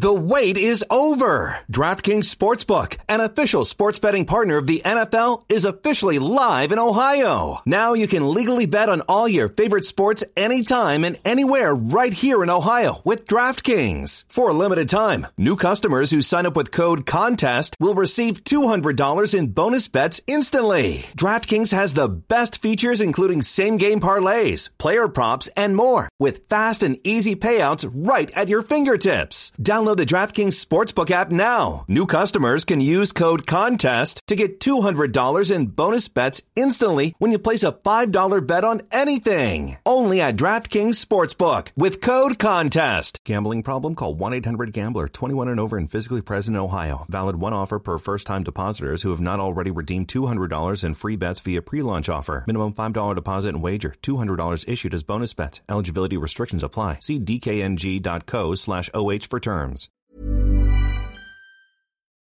The wait is over. DraftKings Sportsbook, an official sports betting partner of the NFL, is officially live in Ohio. Now you can legally bet on all your favorite sports anytime and anywhere right here in Ohio with DraftKings. For a limited time, new customers who sign up with code CONTEST will receive $200 in bonus bets instantly. DraftKings has the best features including same game parlays, player props, and more with fast and easy payouts right at your fingertips. Download the DraftKings Sportsbook app now. New customers can use code CONTEST to get $200 in bonus bets instantly when you place a $5 bet on anything. Only at DraftKings Sportsbook with code CONTEST. Gambling problem? Call 1-800-GAMBLER 21 and over and physically present in Ohio. Valid one offer per first time depositors who have not already redeemed $200 in free bets via pre-launch offer. Minimum $5 deposit and wager. $200 issued as bonus bets. Eligibility restrictions apply. See dkng.co slash OH for terms.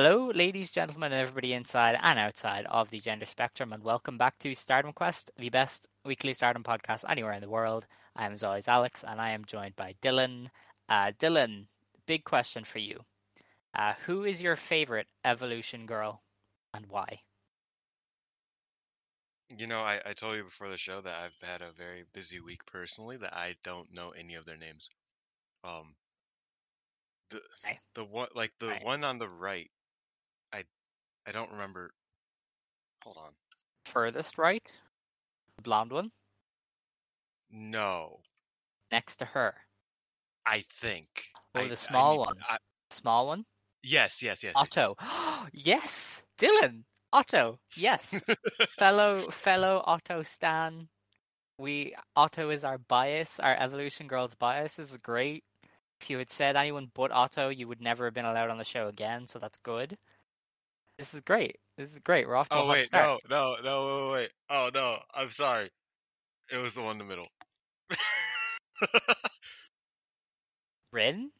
Hello, ladies, gentlemen, and everybody inside and outside of the gender spectrum, and welcome back to Stardom Quest, the best weekly Stardom podcast anywhere in the world. I am as always Alex, and I am joined by Dylan. Uh, Dylan, big question for you: uh, Who is your favorite Evolution girl, and why? You know, I, I told you before the show that I've had a very busy week personally that I don't know any of their names. Um, the Okay. the one like the Right. one on the right, I I don't remember. Hold on. Furthest right, the blonde one, No, next to her, I think. Oh, I- the I small need- one. I, small one, yes, yes, yes. yes, yes. Otto. yes, Dylan, Otto. Yes, fellow fellow Otto Stan. We Otto is our bias, our Evolution Girls bias. This is great. If you had said anyone but Otto, you would never have been allowed on the show again. So that's good. This is great. This is great. We're off to a Oh hot wait, start. no, no, no, wait, wait. Oh no, I'm sorry. It was the one in the middle. Rin?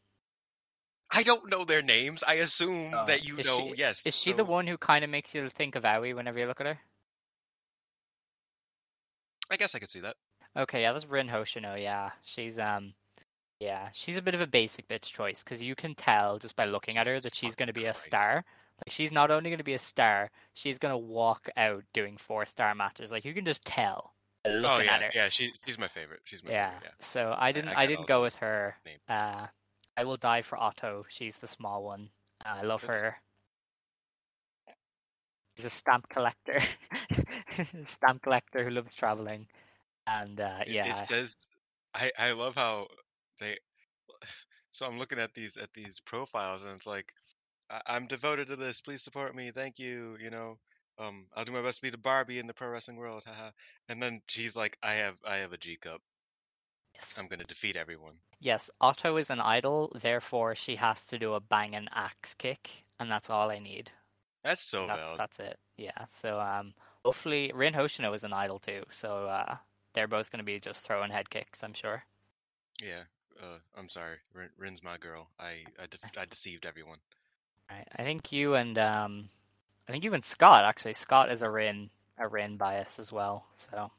I don't know their names. I assume Oh. that you Is know. she- yes. Is she so- the one who kind of makes you think of Aoi whenever you look at her? I guess I could see that. Okay, yeah, that's Rin Hoshino. Yeah, she's um, yeah, she's a bit of a basic bitch choice because you can tell just by looking at her that she's going to be a Christ. star. Like she's not only going to be a star, she's going to walk out doing four star matches. Like you can just tell by Oh yeah, at her. yeah. She she's my favorite. She's my Yeah. favorite. Yeah. So I didn't, I I, got didn't go with her. Uh, I will die for Otto. She's the small one. I love That's- her. She's a stamp collector, stamp collector who loves traveling, and uh, yeah, It says I I love how they so I'm looking at these at these profiles and it's like I, I'm devoted to this. Please support me. Thank you. You know, um, I'll do my best to be the Barbie in the pro wrestling world. Haha. And then she's like, I have I have a G cup. yes. I'm gonna defeat everyone. Yes, Otto is an idol, therefore she has to do a bang and axe kick, and that's all I need. That's so that's valid. that's it. Yeah. So um, hopefully Rin Hoshino is an idol too. So uh, they're both going to be just throwing head kicks, I'm sure. Yeah. Uh, I'm sorry. Rin, Rin's my girl. I I, def- I deceived everyone. Right. I think you and um, I think you and Scott actually. Scott is a Rin a Rin bias as well. So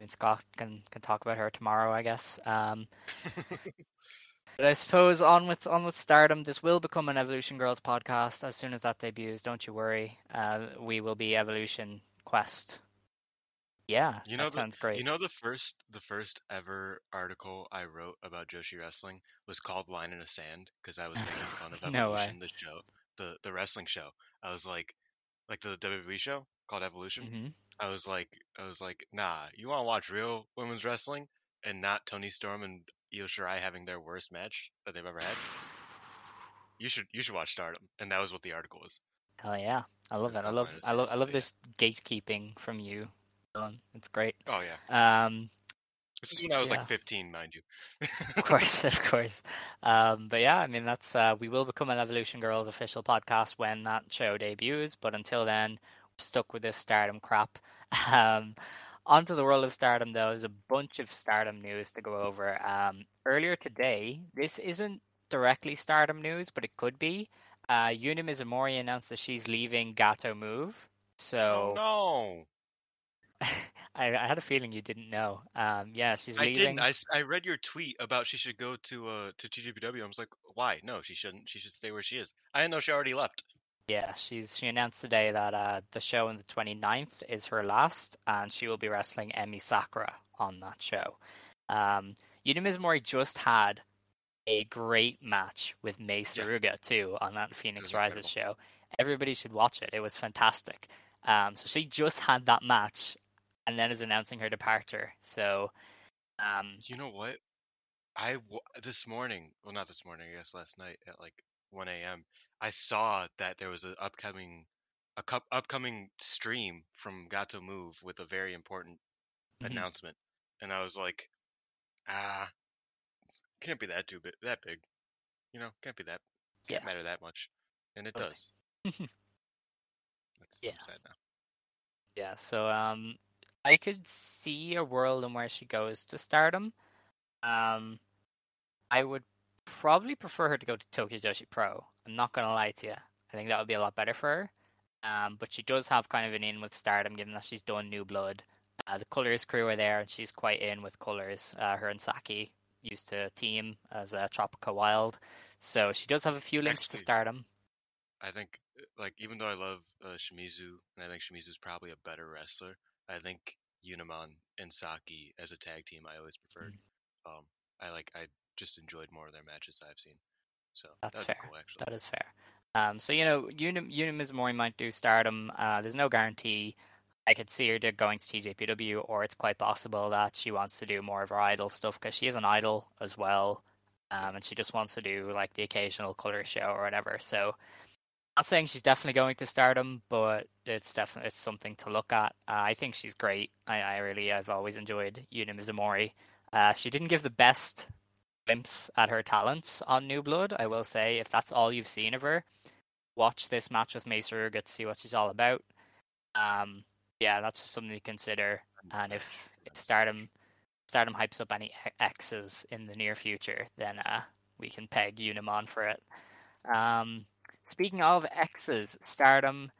and Scott can can talk about her tomorrow, I guess. Um, but I suppose on with on with Stardom, this will become an Evolution Girls podcast as soon as that debuts. Don't you worry. Uh, we will be Evolution Quest. Yeah, You know that the sounds great. you know the first the first ever article I wrote about Joshi wrestling was called "Line in the Sand" because I was making fun of No. Evolution, the show, the the wrestling show. I was like, like the WWE show called Evolution. hmm I was like, I was like, nah, you want to watch real women's wrestling and not Toni Storm and Io Shirai having their worst match that they've ever had? You should you should watch Stardom, and that was what the article was. Oh yeah, I love that. I love Line in the I love I love this gatekeeping from you, Dylan. It's great. Oh yeah, Um, this is when I was Yeah. like 15, mind you. of course, of course. Um, but yeah, I mean, that's uh, we will become an Evolution Girls official podcast when that show debuts. But until then, we're stuck with this Stardom crap. Um, onto the world of Stardom, though, there's a bunch of Stardom news to go over. Um, earlier today, this isn't directly Stardom news, but it could be. Uh, Yuna Mizumori announced that she's leaving Gatoh Move. So oh I, I had a feeling you didn't know. Um, yeah, she's no, I leaving. didn't. I, I read your tweet about she should go to uh to TJPW. I was like, why? No, she shouldn't. She should stay where she is. I didn't know she already left. Yeah, she's she announced today that uh, the show on the 29th is her last, and she will be wrestling Emi Sakura on that show. Um, Yuna Mizumori just had a great match with Mei Yeah. Too on that Phoenix Rises incredible. show. Everybody should watch it. It was fantastic. Um, so she just had that match, and then is announcing her departure. So, um, You know what? I this morning, well, not this morning. I guess last night at like 1 a.m. I saw that there was an upcoming a cup upcoming stream from Gatoh Move with a very important Mhm. announcement, and I was like, ah, can't be that too big, that big, you know, can't be that, can't Yeah. matter that much, and it Okay. does. That's Yeah. Now. Yeah, so um, I could see a world in where she goes to Stardom. Um, I would probably prefer her to go to Tokyo Joshi Pro. I'm not gonna lie to you. I think that would be a lot better for her. Um, but she does have kind of an in with Stardom, given that she's done New Blood. Uh, the Colors crew are there, and she's quite in with Colors. Uh, her and Saki used to team as a Tropikawild, so she does have a few links to Stardom. I think, uh, like, even though I love uh, Shimizu, and I think Shimizu's probably a better wrestler, I think Yunamon and Saki as a tag team I always preferred. Mm. Um, I like, I just enjoyed more of their matches that I've seen. So That's fair. cool, actually. That is fair. Um, so you know, Yuna, Yuna Mizumori might do Stardom. Uh, there's no guarantee. I could see her going to TJPW, or it's quite possible that she wants to do more of her idol stuff because she is an idol as well, um, and she just wants to do like the occasional color show or whatever. So, not saying she's definitely going to Stardom, but it's definitely it's something to look at. Uh, I think she's great. I, I really, I've always enjoyed Yuna Mizumori. Uh, she didn't give the best glimpse at her talents on New Blood. I will say, if that's all you've seen of her, watch this match with Mace get to see what she's all about. Um, yeah, that's just something to consider. And if, if Stardom Stardom hypes up any X's in the near future, then uh, we can peg Yunamon for it. Um, speaking of X's, Stardom.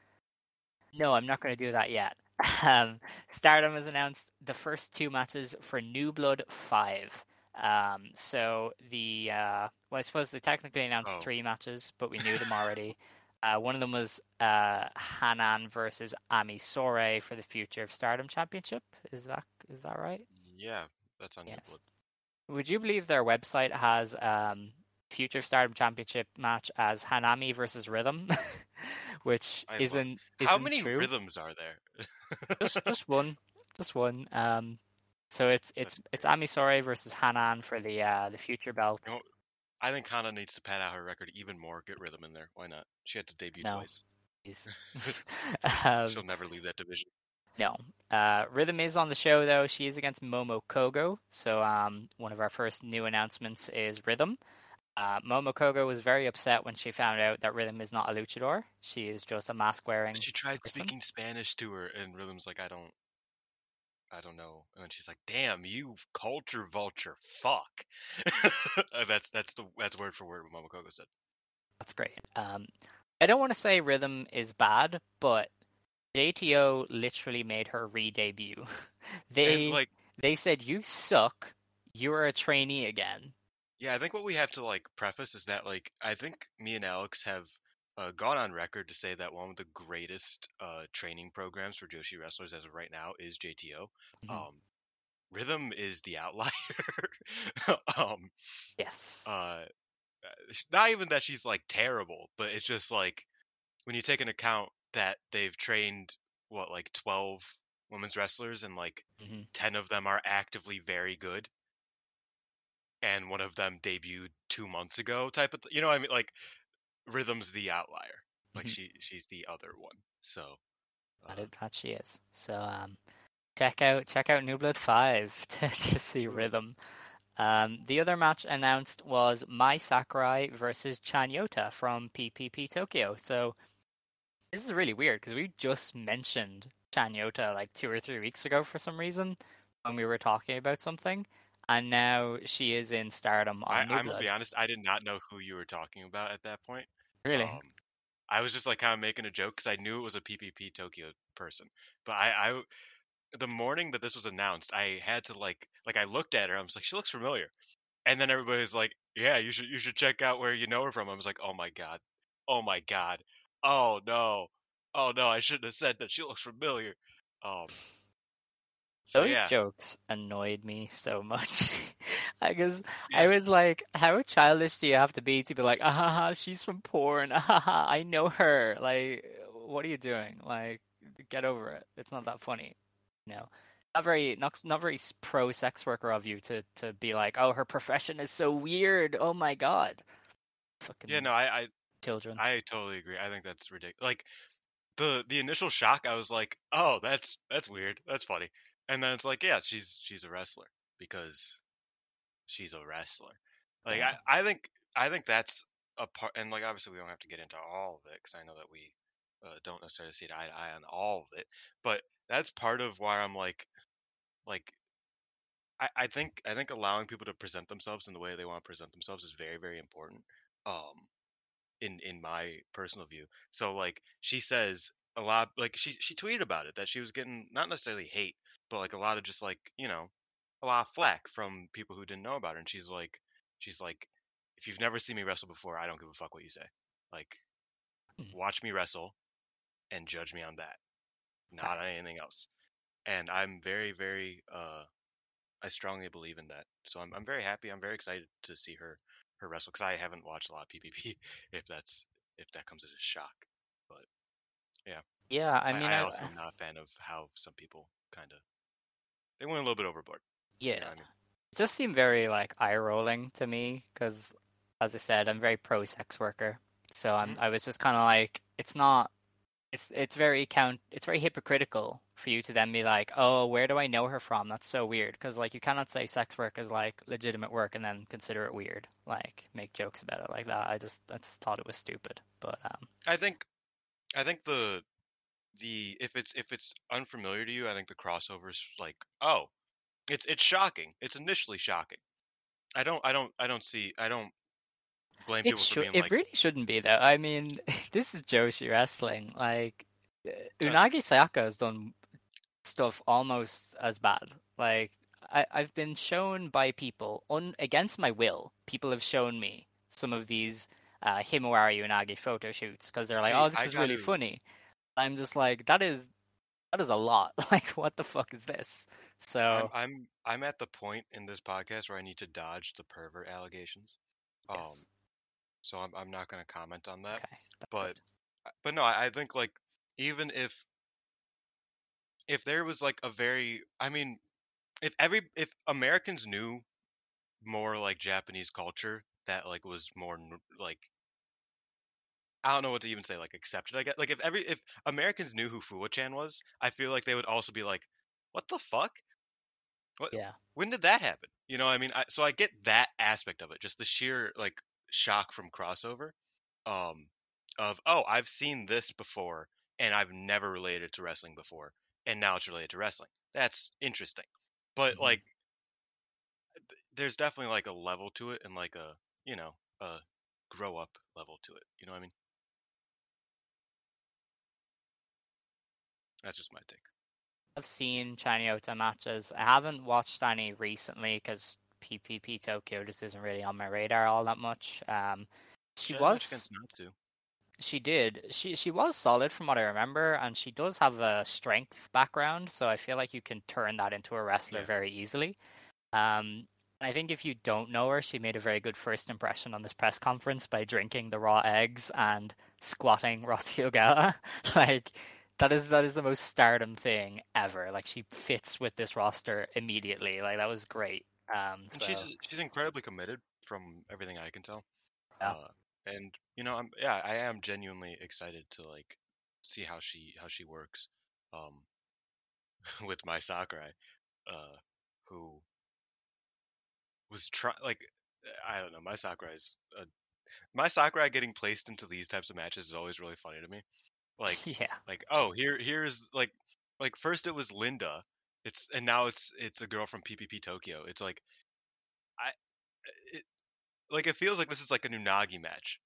No, I'm not going to do that yet. Um, Stardom has announced the first two matches for New Blood Five. Um, so the uh, well, I suppose they technically announced Oh. three matches, but we knew them already. Uh, one of them was uh, Hanan versus Ami Sourei for the Future of Stardom Championship. Is that is that right? Yeah, that's on Yes. New Blood. Would you believe their website has um, Future Stardom Championship match as Hanami versus Rhythm, which isn't, isn't How many true. rhythms are there? just just one, just one. Um, so it's it's That's it's Ami Sourei versus Hanan for the uh, the future belt. You know, I think Hana needs to pad out her record even more. Get rhythm in there. Why not? She had to debut No. twice. Um, She'll never leave that division. no, uh, Rhythm is on the show though. She is against Momo Kogo. So um, one of our first new announcements is Rhythm. Uh, Momo Kogo was very upset when she found out that Rhythm is not a luchador. She is just a mask wearing. She tried person? speaking Spanish to her, and Rhythm's like, I don't, I don't know. And she's like, Damn, you culture vulture, fuck. Uh, that's that's the that's word for word what Mama Coco said. That's great. Um, I don't want to say Rhythm is bad, but JTO literally made her re-debut. they and like, they said you suck. You're a trainee again. Yeah, I think what we have to like preface is that like I think me and Alex have uh, gone on record to say that one of the greatest uh, training programs for Joshi wrestlers as of right now is JTO. Mhm. Um, Rhythm is the outlier. um, Yes. uh, not even that she's like terrible, but it's just like when you take an account that they've trained what like twelve women's wrestlers and like Mhm. ten of them are actively very good, and one of them debuted two months ago. Type of th- you know what I mean like Rhythm's the outlier, like Mhm. she she's the other one. So That, uh, is, that she is. So um, check out check out New Blood Five to, to see Rhythm. Um, the other match announced was Mai Sakurai versus Chanyota from PPP Tokyo. So this is really weird because we just mentioned Chanyota like two or three weeks ago for some reason when we were talking about something, and now she is in Stardom on I, Blood. gonna be honest, I did not know who you were talking about at that point. Really? Um, I was just like kind of making a joke because I knew it was a PPP Tokyo person. But I, I, the morning that this was announced, I had to like, like I looked at her. I was like, she looks familiar. And then everybody's like, yeah, you should, you should check out where you know her from. I was like, oh my god, oh my god, oh no, oh no, I shouldn't have said that. She looks familiar. Um. So Those yeah, jokes annoyed me so much. Because Yeah. I was like, how childish do you have to be to be like, ah, ha, ha, she's from porn. Ah, ha, ha, I know her. Like, what are you doing? Like, get over it. It's not that funny. You know, not very, not, not very pro sex worker of you to, to be like, oh, her profession is so weird. Oh my God. Fucking yeah, no, I, I, children. I totally agree. I think that's ridiculous. Like the the initial shock, I was like, "Oh, that's that's weird. That's funny." And then it's like, "Yeah, she's she's a wrestler because she's a wrestler." Like Yeah. I, I think I think that's a part, and like obviously we don't have to get into all of it because I know that we uh, don't necessarily see eye to eye on all of it, but that's part of why I'm like, like. I, I think I think allowing people to present themselves in the way they want to present themselves is very very important. Um, in in my personal view. So like she says a lot like she she tweeted about it that she was getting not necessarily hate, but like a lot of just like, you know, a lot of flack from people who didn't know about her and she's like she's like if you've never seen me wrestle before, I don't give a fuck what you say. Like Mhm. watch me wrestle and judge me on that. Not on anything else. And I'm very very uh I strongly believe in that. So I'm I'm very happy. I'm very excited to see her her wrestle because I haven't watched a lot of PPP. If that's if that comes as a shock, but yeah, yeah I, mean, I, I, also am not a fan of how some people kind of they went a little bit overboard. yeah. You know I mean? It just seemed very like eye rolling to me because, as I said, I'm very pro sex worker. So I'm, Mhm. I was just kind of like, it's not, it's it's very count, it's very hypocritical for you to then be like, oh, where do I know her from? That's so weird because like you cannot say sex work is like legitimate work and then consider it weird, like make jokes about it like that. I just I just thought it was stupid. But um, I think I think the the if it's if it's unfamiliar to you, I think the crossovers like oh, it's it's shocking. It's initially shocking. I don't I don't I don't see I don't blame It people for being It like really shouldn't be though. I mean, this is Joshi wrestling. Like, uh, Unagi Sayaka has done stuff almost as bad. Like, I, I've been shown by people, on against my will, people have shown me some of these uh, Himawari Unagi photo shoots because they're like, "Oh, this I is really gotta- funny." I'm just like, that is that is a lot. Like, what the fuck is this? So, I'm, I'm I'm at the point in this podcast where I need to dodge the pervert allegations. Um, so I'm I'm not going to comment on that. okay, but good. but no, I, I think like even if if there was like a very I mean if every if Americans knew more like Japanese culture that like was more like I don't know what to even say like accepted I guess like if every if Americans knew who Fuwa-chan was I feel like they would also be like what the fuck what Yeah. when did that happen you know what I mean I, so I get that aspect of it just the sheer like shock from crossover um of oh I've seen this before and I've never related to wrestling before and now it's related to wrestling that's interesting but Mhm. like th- there's definitely like a level to it and like a you know a grow up level to it you know what I mean that's just my take I've seen Chanyota matches. I haven't watched any recently because PPP Tokyo just isn't really on my radar all that much. Um, she match was she did. She she was solid from what I remember, and she does have a strength background, so I feel like you can turn that into a wrestler Yeah. very easily. Um, I think if you don't know her, she made a very good first impression on this press conference by drinking the raw eggs and squatting Rossy Ogawa. like that is that is the most stardom thing ever. Like she fits with this roster immediately. Like that was great. Um, so she's she's incredibly committed from everything I can tell. Yeah. Uh, and you know, I'm yeah, I am genuinely excited to like see how she how she works. Um, with Mai Sakurai, uh, who was trying like I don't know, Mai Sakurai's uh, Mai Sakurai getting placed into these types of matches is always really funny to me. Like yeah, like oh here here's like like first it was Linda it's and now it's it's a girl from PPP Tokyo it's like I it like it feels like this is like an Unagi match.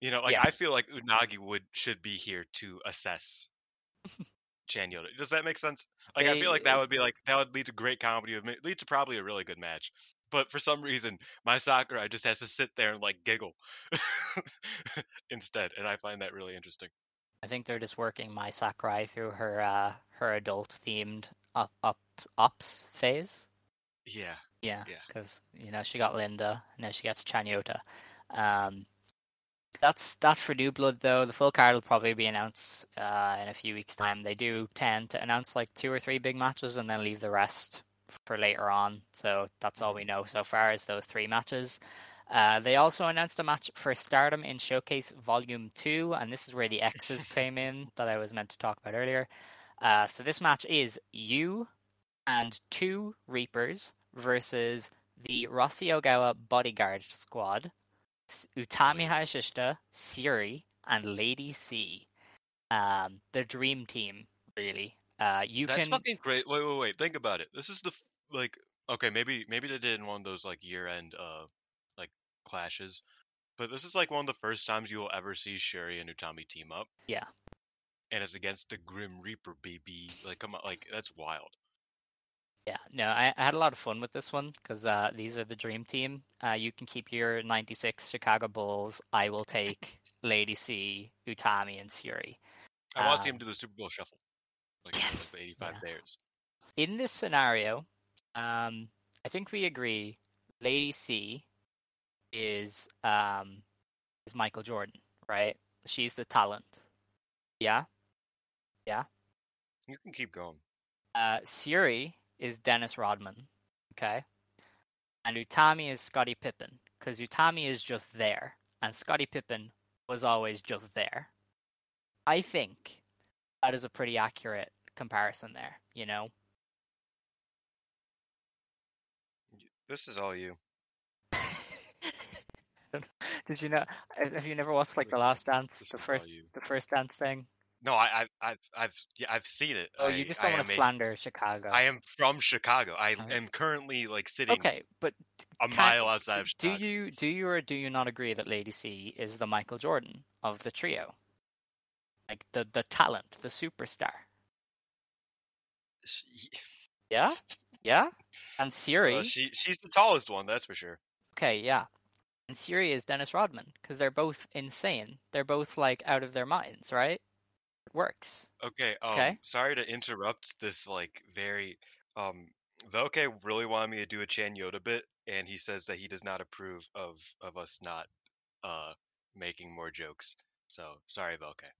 You know like I feel like Unagi would should be here to assess Chanyota does that make sense? Like I feel like that would be like that would lead to great comedy it would lead to probably a really good match but for some reason Mai Sakurai just has to sit there and like giggle instead and I find that really interesting I think they're just working Mai Sakurai through her uh, her adult themed up up ups phase. yeah Yeah, Yeah. because you know she got Linda, now she gets Chanyota. Um, that's that for New Blood though. The full card will probably be announced uh, in a few weeks' time. They do tend to announce like two or three big matches and then leave the rest for later on. So that's all we know so far is those three matches. Uh, they also announced a match for Stardom in Showcase Volume 2, and this is where the X's came in that I was meant to talk about earlier. Uh, so this match is you and two Reapers versus the Rossy Ogawa Bodyguard Squad, Utami Hayashishita, Syuri, and Lady C. Um, the dream team, really. Uh, you That's can fucking great. Wait, wait, wait. Think about it. This is the like okay, maybe maybe they did in one of those like year-end uh like clashes, but this is like one of the first times you will ever see Syuri and Utami team up, yeah. and it's against the Grim Reaper, baby. Like, come on, like that's wild. Yeah, no, I, I had a lot of fun with this one because uh, these are the dream team. Uh, you can keep your 96 Chicago Bulls. I will take Lady C, Utami, and Syuri. I want to see Um, him do the Super Bowl shuffle, like, Yes, like the '85 yeah. Bears. In this scenario, um, I think we agree Lady C is um, is Michael Jordan, right? She's the talent. Yeah? Yeah? You can keep going. Uh, Syuri is Dennis Rodman, okay? And Utami is Scottie Pippen, because Utami is just there, and Scottie Pippen was always just there. I think that is a pretty accurate comparison there, you know? This is all you. Did you know? Have you never watched like the Last Dance, the first, the first dance thing? No, I, I, I've, I've, yeah, I've seen it. Oh, I, you just don't want to a- slander Chicago. I am from Chicago. I Oh. am currently like sitting Okay, but a mile outside of do you do you or do you not agree that Lady C is the Michael Jordan of the trio? Like the the talent, the superstar. She, Yeah, yeah. And Syuri, uh, she, she's the tallest one, that's for sure. okay, yeah. And Syuri is Dennis Rodman because they're both insane. They're both like out of their minds, right? It works. Okay, um, Okay. sorry to interrupt this like very um the OK really wanted me to do a Chanyota bit, and he says that he does not approve of of us not uh making more jokes. So sorry, Velke.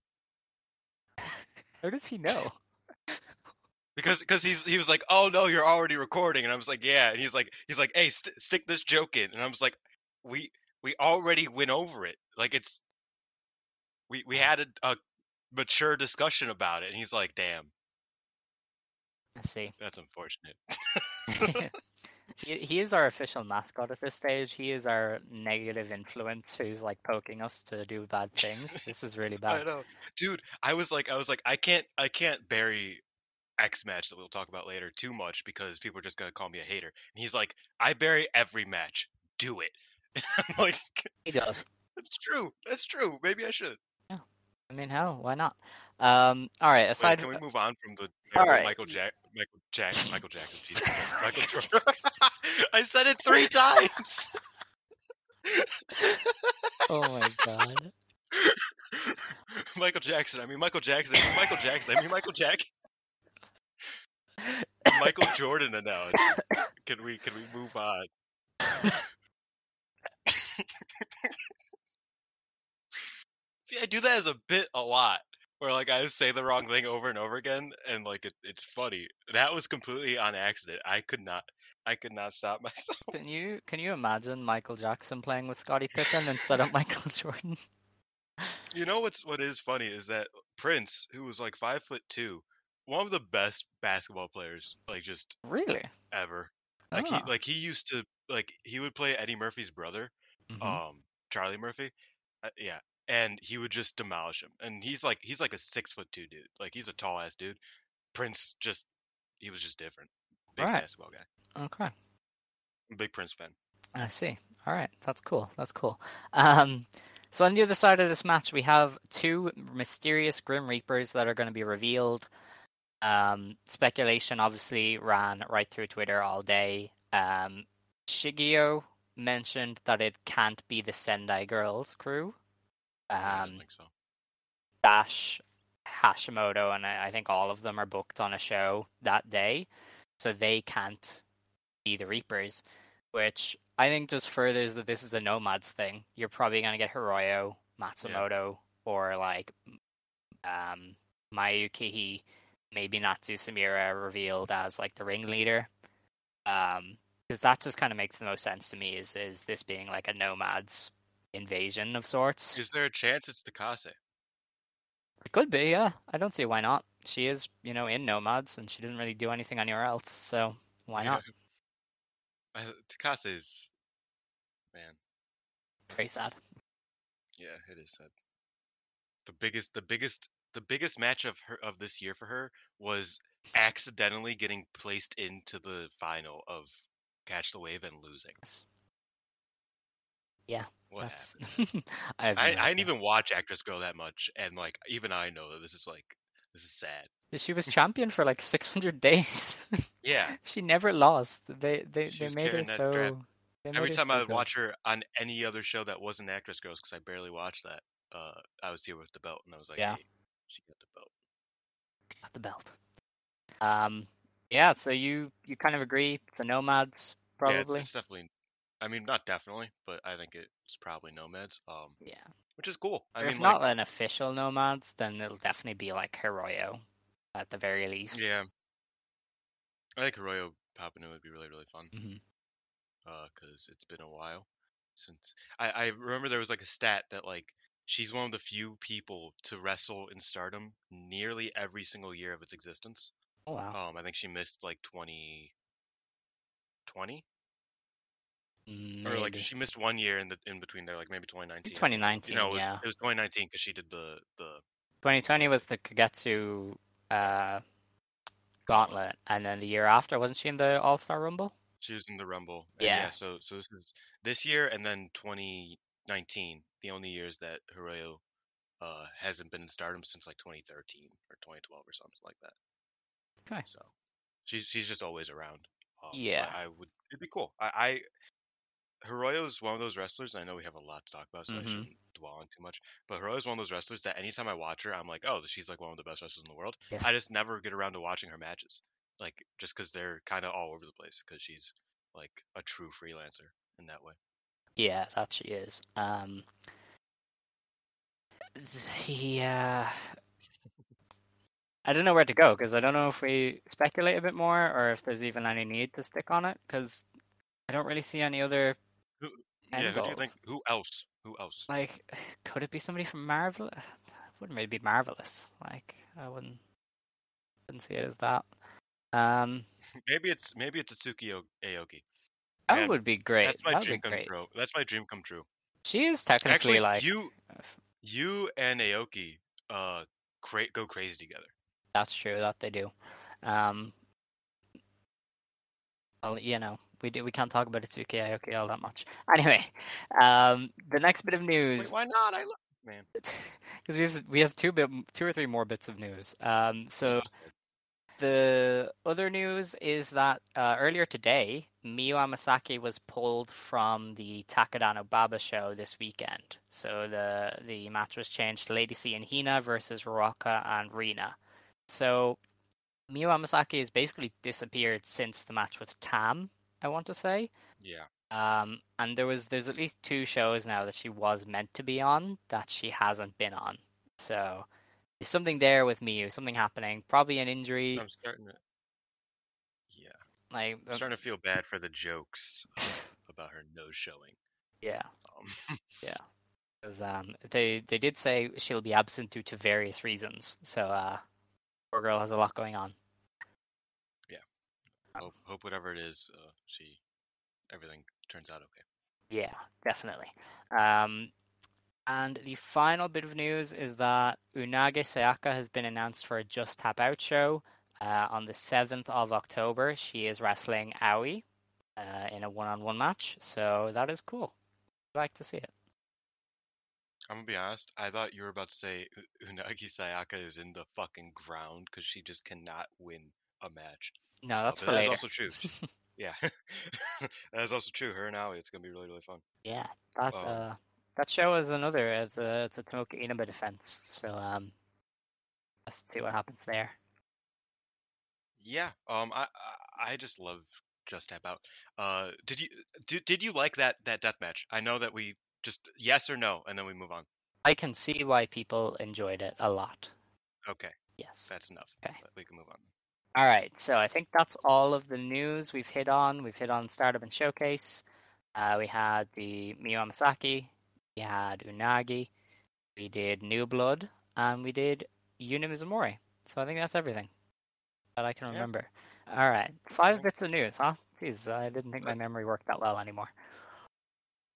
How does he know? Because because he's he was like, oh no, you're already recording, and I was like, yeah, and he's like he's like, hey, st- stick this joke in, and I was like, we we already went over it, like it's we we had a, a mature discussion about it, and he's like, damn, I see. that's unfortunate. he, he is our official mascot at this stage. He is our negative influence who's like poking us to do bad things. This is really bad. I know, dude. I was like, I was like, I can't, I can't bury X match that we'll talk about later too much because people are just gonna call me a hater. And he's like, I bury every match. Do it. Like, He does. that's true. That's true. Maybe I should. Yeah. I mean, hell, why not? Um, all right. Wait, Aside, can we move on from the right. Michael Jack Michael Jackson Michael Jackson Jesus Michael Jordan? I said it three times. oh my god. Michael Jackson. I mean Michael Jackson. I mean Michael Jackson. I mean Michael Jackson. Michael Jordan analogy. Can we can we move on? See, I do that as a bit a lot, where like I say the wrong thing over and over again, and like it, it's funny. That was completely on accident. I could not, I could not stop myself. Can you can you imagine Michael Jackson playing with Scottie Pippen instead of Michael Jordan? You know what's what is funny is that Prince, who was like five foot two, one of the best basketball players, like just Really? ever. Like Ah. he like he used to like he would play Eddie Murphy's brother, Mhm. um Charlie Murphy. Uh, yeah. And he would just demolish him. And he's like he's like a six foot two dude. Like he's a tall ass dude. Prince just he was just different. Big Right. basketball guy. Okay. Big Prince fan. I see. All right, that's cool. That's cool. Um, so on the other side of this match, we have two mysterious Grim Reapers that are going to be revealed. Um, speculation obviously ran right through Twitter all day. Um, Shigeo mentioned that it can't be the Sendai Girls crew. I Um, don't think so. Dash, Hashimoto, and I I think all of them are booked on a show that day, so they can't be the Reapers, which I think just furthers that this is a Nomads thing. You're probably going to get Hiroyo, Matsumoto, or like um, Maya Yukihi, maybe Natsu Sumire revealed as like the ringleader. Um, because that just kind of makes the most sense to me. Is is this being like a Nomads invasion of sorts? Is there a chance it's Takase? It could be, yeah. I don't see why not. She is, you know, in Nomads, and she didn't really do anything anywhere else, so why not? Uh, Takase is man. Very sad. Yeah, it is sad. The biggest, the biggest, the biggest match of her of this year for her was accidentally getting placed into the final of Catch the Wave and losing. Yeah, What happened? I, I, I didn't even watch Actress Girl that much, and like even I know that this is like this is sad. She was champion for like 600 days. Yeah. she never lost. They they, She they made her so. Every time I would watch her on any other show that wasn't Actress Girls, because I barely watched that, uh, I would see her with the belt, and I was like, Yeah. hey, she got the belt. Got the belt. Um, yeah. So you you kind of agree it's a Nomads Yeah, it's, it's definitely. I mean, not definitely, but I think it's probably Nomads. Um, Yeah. which is cool. I Or mean, if like, not an official Nomads, then it'll definitely be like Hiroyo, at the very least. yeah, I think Arroyo Papanui would be really really fun. Mhm. Uh, because it's been a while since I I remember there was like a stat that like she's one of the few people to wrestle in Stardom nearly every single year of its existence. Oh wow. Um, I think she missed like 2020 or like she missed one year in the in between there, like maybe 2019. 2019, No, it was, yeah. it was 2019 because she did the the 2020 was the Kagetsu uh, Gauntlet, and then the year after, wasn't she in the All Star Rumble? She was in the Rumble. and Yeah. So so this is this year and then 2019, the only years that Hiroyo uh hasn't been in Stardom since like 2013 or 2012 or something like that. Okay. So she's she's just always around. Um, so Yeah. I, I would. It'd be cool. I. I Hiroyo is one of those wrestlers. I know we have a lot to talk about, so I Mhm. shouldn't dwell on too much. But Hiroyo is one of those wrestlers that anytime I watch her, I'm like, oh, she's like one of the best wrestlers in the world. Yes. I just never get around to watching her matches, like just because they're kind of all over the place. Because she's like a true freelancer in that way. Yeah, that she is. Um, yeah. I don't know where to go because I don't know if we speculate a bit more or if there's even any need to stick on it because I don't really see any other Who? Yeah. Who do you think? Who else? Who else? like. Could it be somebody from Marvel? It wouldn't really be marvelous. Like I wouldn't wouldn't see it as that. Um, Maybe it's maybe it's Itsuki O- Aoki. that Man, would be great. That's my that dream come great. true. That's my dream come true. She is technically Actually, like you you and Aoki uh cra- go crazy together. That's true. That they do. Um, well, you know, we do. We can't talk about Itsuki Aoki all that much. Anyway, um, the next bit of Wait, news. why not? I love. man. because we have we have two bit two or three more bits of news. Um, so the other news is that uh, earlier today, Miyu Amasaki was pulled from the Takadano Baba show this weekend. So the the match was changed to Lady C and Hina versus Ruaka and Rina. So Miyu Amasaki has basically disappeared since the match with Tam. I want to say. Yeah. Um, and there was there's at least two shows now that she was meant to be on that she hasn't been on. So there's something there with Miyu, something happening, probably an injury. I'm starting to. Yeah. Like I'm starting to feel bad for the jokes uh, about her nose showing. yeah, Um, yeah. 'Cause, um, they they did say she'll be absent due to various reasons. So uh, poor girl has a lot going on. hope, hope whatever it is, uh, she everything turns out okay. Yeah, definitely. Um, and the final bit of news is that Unagi Sayaka has been announced for a Just Tap Out show uh, on the 7th of October. She is wrestling Aoi uh, in a one on one match, so that is cool. I'd like to see it. I'm gonna be honest. I thought you were about to say Unagi Sayaka is in the fucking ground because she just cannot win a match. No, Uh, that's but for that later. also true. Yeah, that is also true. Her and Aoi, it's gonna be really really fun. yeah, that Um, uh, that show is another. It's a it's a Tomoka Inaba defense. So um, let's see what happens there. Yeah. Um. I I, I just love Just about. Uh. Did you did, did you like that that death match? I know that we just yes or no, and then we move on. I can see why people enjoyed it a lot. Okay, Yes. that's enough. Okay. We can move on. All right, so I think that's all of the news we've hit on. We've hit on Stardom in Showcase. Uh, we had the Miyu Amasaki. We had Unagi. We did New Blood, and we did Yuna Mizumori. So I think that's everything that I can Yeah. remember. All right, five bits of news, huh? Jeez, I didn't think my memory worked that well anymore.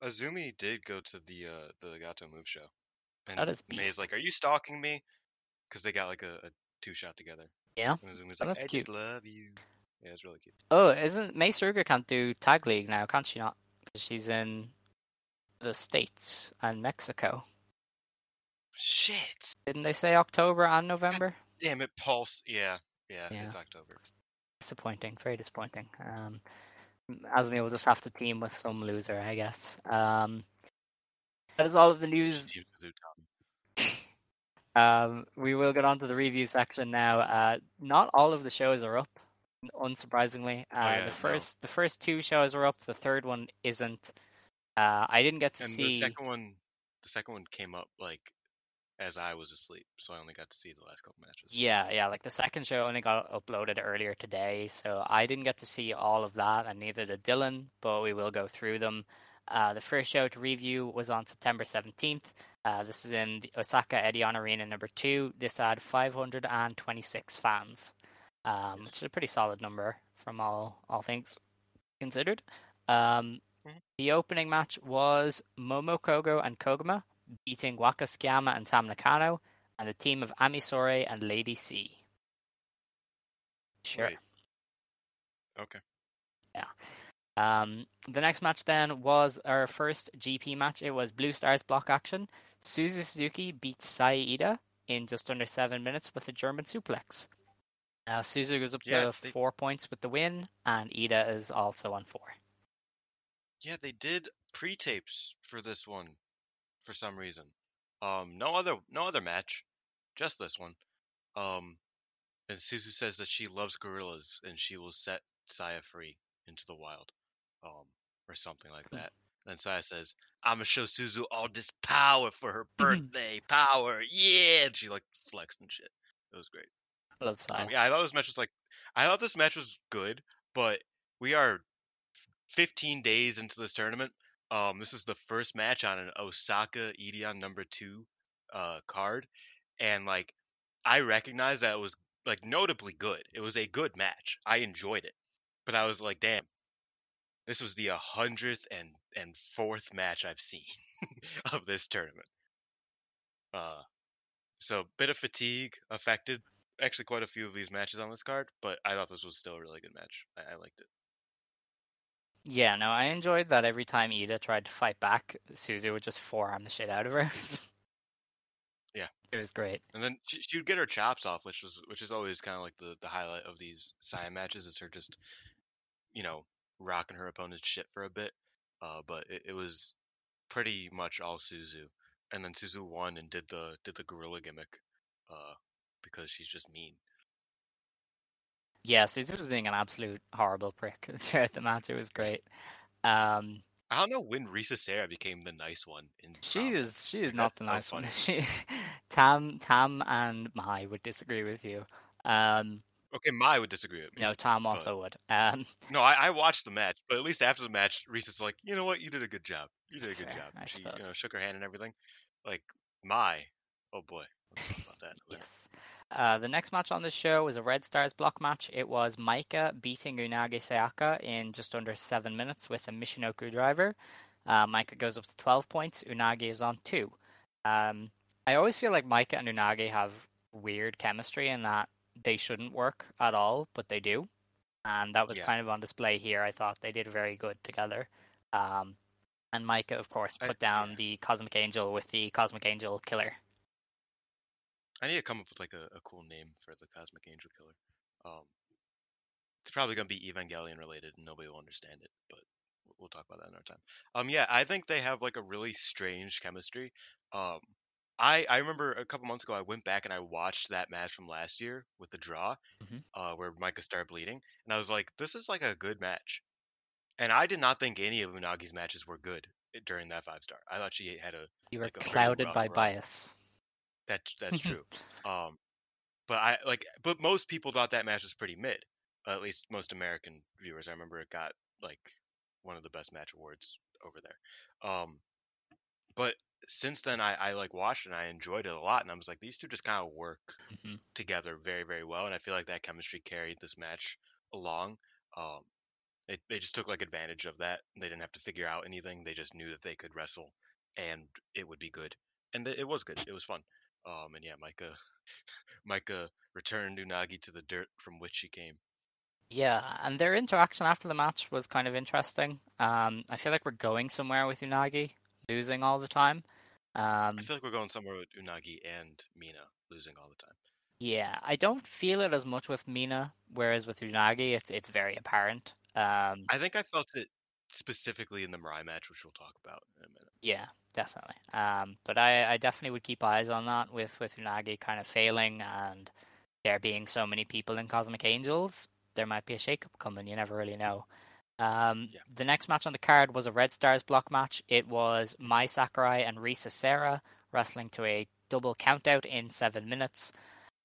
Azumi did go to the uh the Gatoh Move show, and That is May's like, "Are you stalking me?" Because they got like a, a two shot together. Yeah. And Azumi's Oh, like, that's "I cute. just love you." Yeah, it's really cute. Oh, isn't Mei Suruga can't do tag league now? Can't she not? Because she's in the states and Mexico. Shit! Didn't they say October and November? Damn it, Pulse. Yeah, yeah, Yeah. it's October. disappointing, very disappointing. Um, Azumi will just have to team with some loser, I guess. Um, that is all of the news. Um, we will get on to the review section now. Uh, not all of the shows are up, unsurprisingly. Uh, Oh, yeah, the no. first, the first two shows are up. The third one isn't. Uh, I didn't get to And see. the second one, the second one came up like as I was asleep, so I only got to see the last couple matches. Yeah, yeah, like the second show only got uploaded earlier today, so I didn't get to see all of that, and neither did Dylan, but we will go through them. Uh, the first show to review was on September 17th. Uh, this is in the Osaka Edion Arena number two. This had 526 fans, um, which is a pretty solid number from all, all things considered. Um, Mhm. the opening match was Momo Kogo and Koguma beating Waka and Tam Nakano and the team of Ami Sourei and Lady C. Sure. Right. Okay. Um, the next match then was our first GP match. It was Blue Stars block action. Suzu Suzuki beats Saya Iida in just under seven minutes with a German suplex. Uh, Suzu goes up Yeah, to they- four points with the win, and Ida is also on four. Yeah, they did pre-tapes for this one for some reason. Um, no other no other match, just this one. Um, and Suzu says that she loves gorillas and she will set Saya free into the wild, um, or something like Hmm. that. And Saya says, "I'm gonna show Suzu all this power for her birthday, power, yeah!" And she like flexed and shit. It was great. I love Sai. Um, yeah, I thought this match was like, I thought this match was good, but we are 15 days into this tournament. Um, this is the first match on an Osaka Edion number two uh card, and like I recognize that it was like notably good. It was a good match. I enjoyed it, but I was like, damn, this was the hundredth and and fourth match I've seen of this tournament. Uh, so bit of fatigue affected actually quite a few of these matches on this card, but I thought this was still a really good match. I, I liked it. Yeah, no, I enjoyed that every time Iida tried to fight back, Suzu would just forearm the shit out of her. Yeah. It was great. And then she, she would get her chops off, which was which is always kind of like the the highlight of these Saya matches. Is her just, you know, rocking her opponent's shit for a bit. Uh, but it, it was pretty much all Suzu, and then Suzu won and did the did the gorilla gimmick, uh, because she's just mean. Yeah, Suzu was being an absolute horrible prick throughout the match. It was great. Um, I don't know when Risa Sera became the nice one in. she um, is she is not the nice one. She, Tam Tam and Mai would disagree with you. Um, Okay, Mai would disagree with me. no, Tam also would. Um, No, I, I watched the match, but at least after the match, Risa's like, you know what, you did a good job. You did a good fair, job. I she you know, shook her hand and everything. Like Mai, oh boy, let's talk about that. Yes. Uh, the next match on the show was a Red Stars block match. It was Maika beating Unagi Sayaka in just under seven minutes with a Michinoku driver. Uh, Maika goes up to 12 points. Unagi is on two. Um, I always feel like Maika and Unagi have weird chemistry in that they shouldn't work at all, but they do. And that was Yeah. kind of on display here. I thought they did very good together. Um, and Maika, of course, I- put down yeah. the Cosmic Angel with the Cosmic Angel Killer. I need to come up with like a, a cool name for the Cosmic Angel Killer. Um, it's probably gonna be Evangelion related, and nobody will understand it, but we'll- talk about that in another time. Um, yeah, I think they have like a really strange chemistry. Um, I I remember a couple months ago I went back and I watched that match from last year with the draw, Mhm. uh, where Maika started bleeding, and I was like, this is like a good match. And I did not think any of Unagi's matches were good during that five star. I thought she had a You were like a clouded by run. bias. That's that's true. um, but I like, but most people thought that match was pretty mid. at least most American viewers. I remember it got like one of the best match awards over there. Um, but since then, I, I like watched and I enjoyed it a lot. And I was like, these two just kind of work Mhm. together very very well. And I feel like that chemistry carried this match along. Um, it, they just took like advantage of that. They didn't have to figure out anything. They just knew that they could wrestle and it would be good. And th- it was good. It was fun. Um, and yeah, Maika, Maika returned Unagi to the dirt from which she came. Yeah, and their interaction after the match was kind of interesting. Um, I feel like we're going somewhere with Unagi losing all the time. Um, I feel like we're going somewhere with Unagi and Mina losing all the time. yeah, I don't feel it as much with Mina, whereas with Unagi, it's it's very apparent. Um, I think I felt it specifically in the Mirai match, which we'll talk about in a minute. Yeah, definitely. Um, but I, I definitely would keep eyes on that with with Unagi kind of failing and there being so many people in Cosmic Angels. There might be a shakeup coming. You never really know. Um, Yeah. The next match on the card was a Red Stars block match. It was Mai Sakurai and Risa Sera wrestling to a double countout in seven minutes.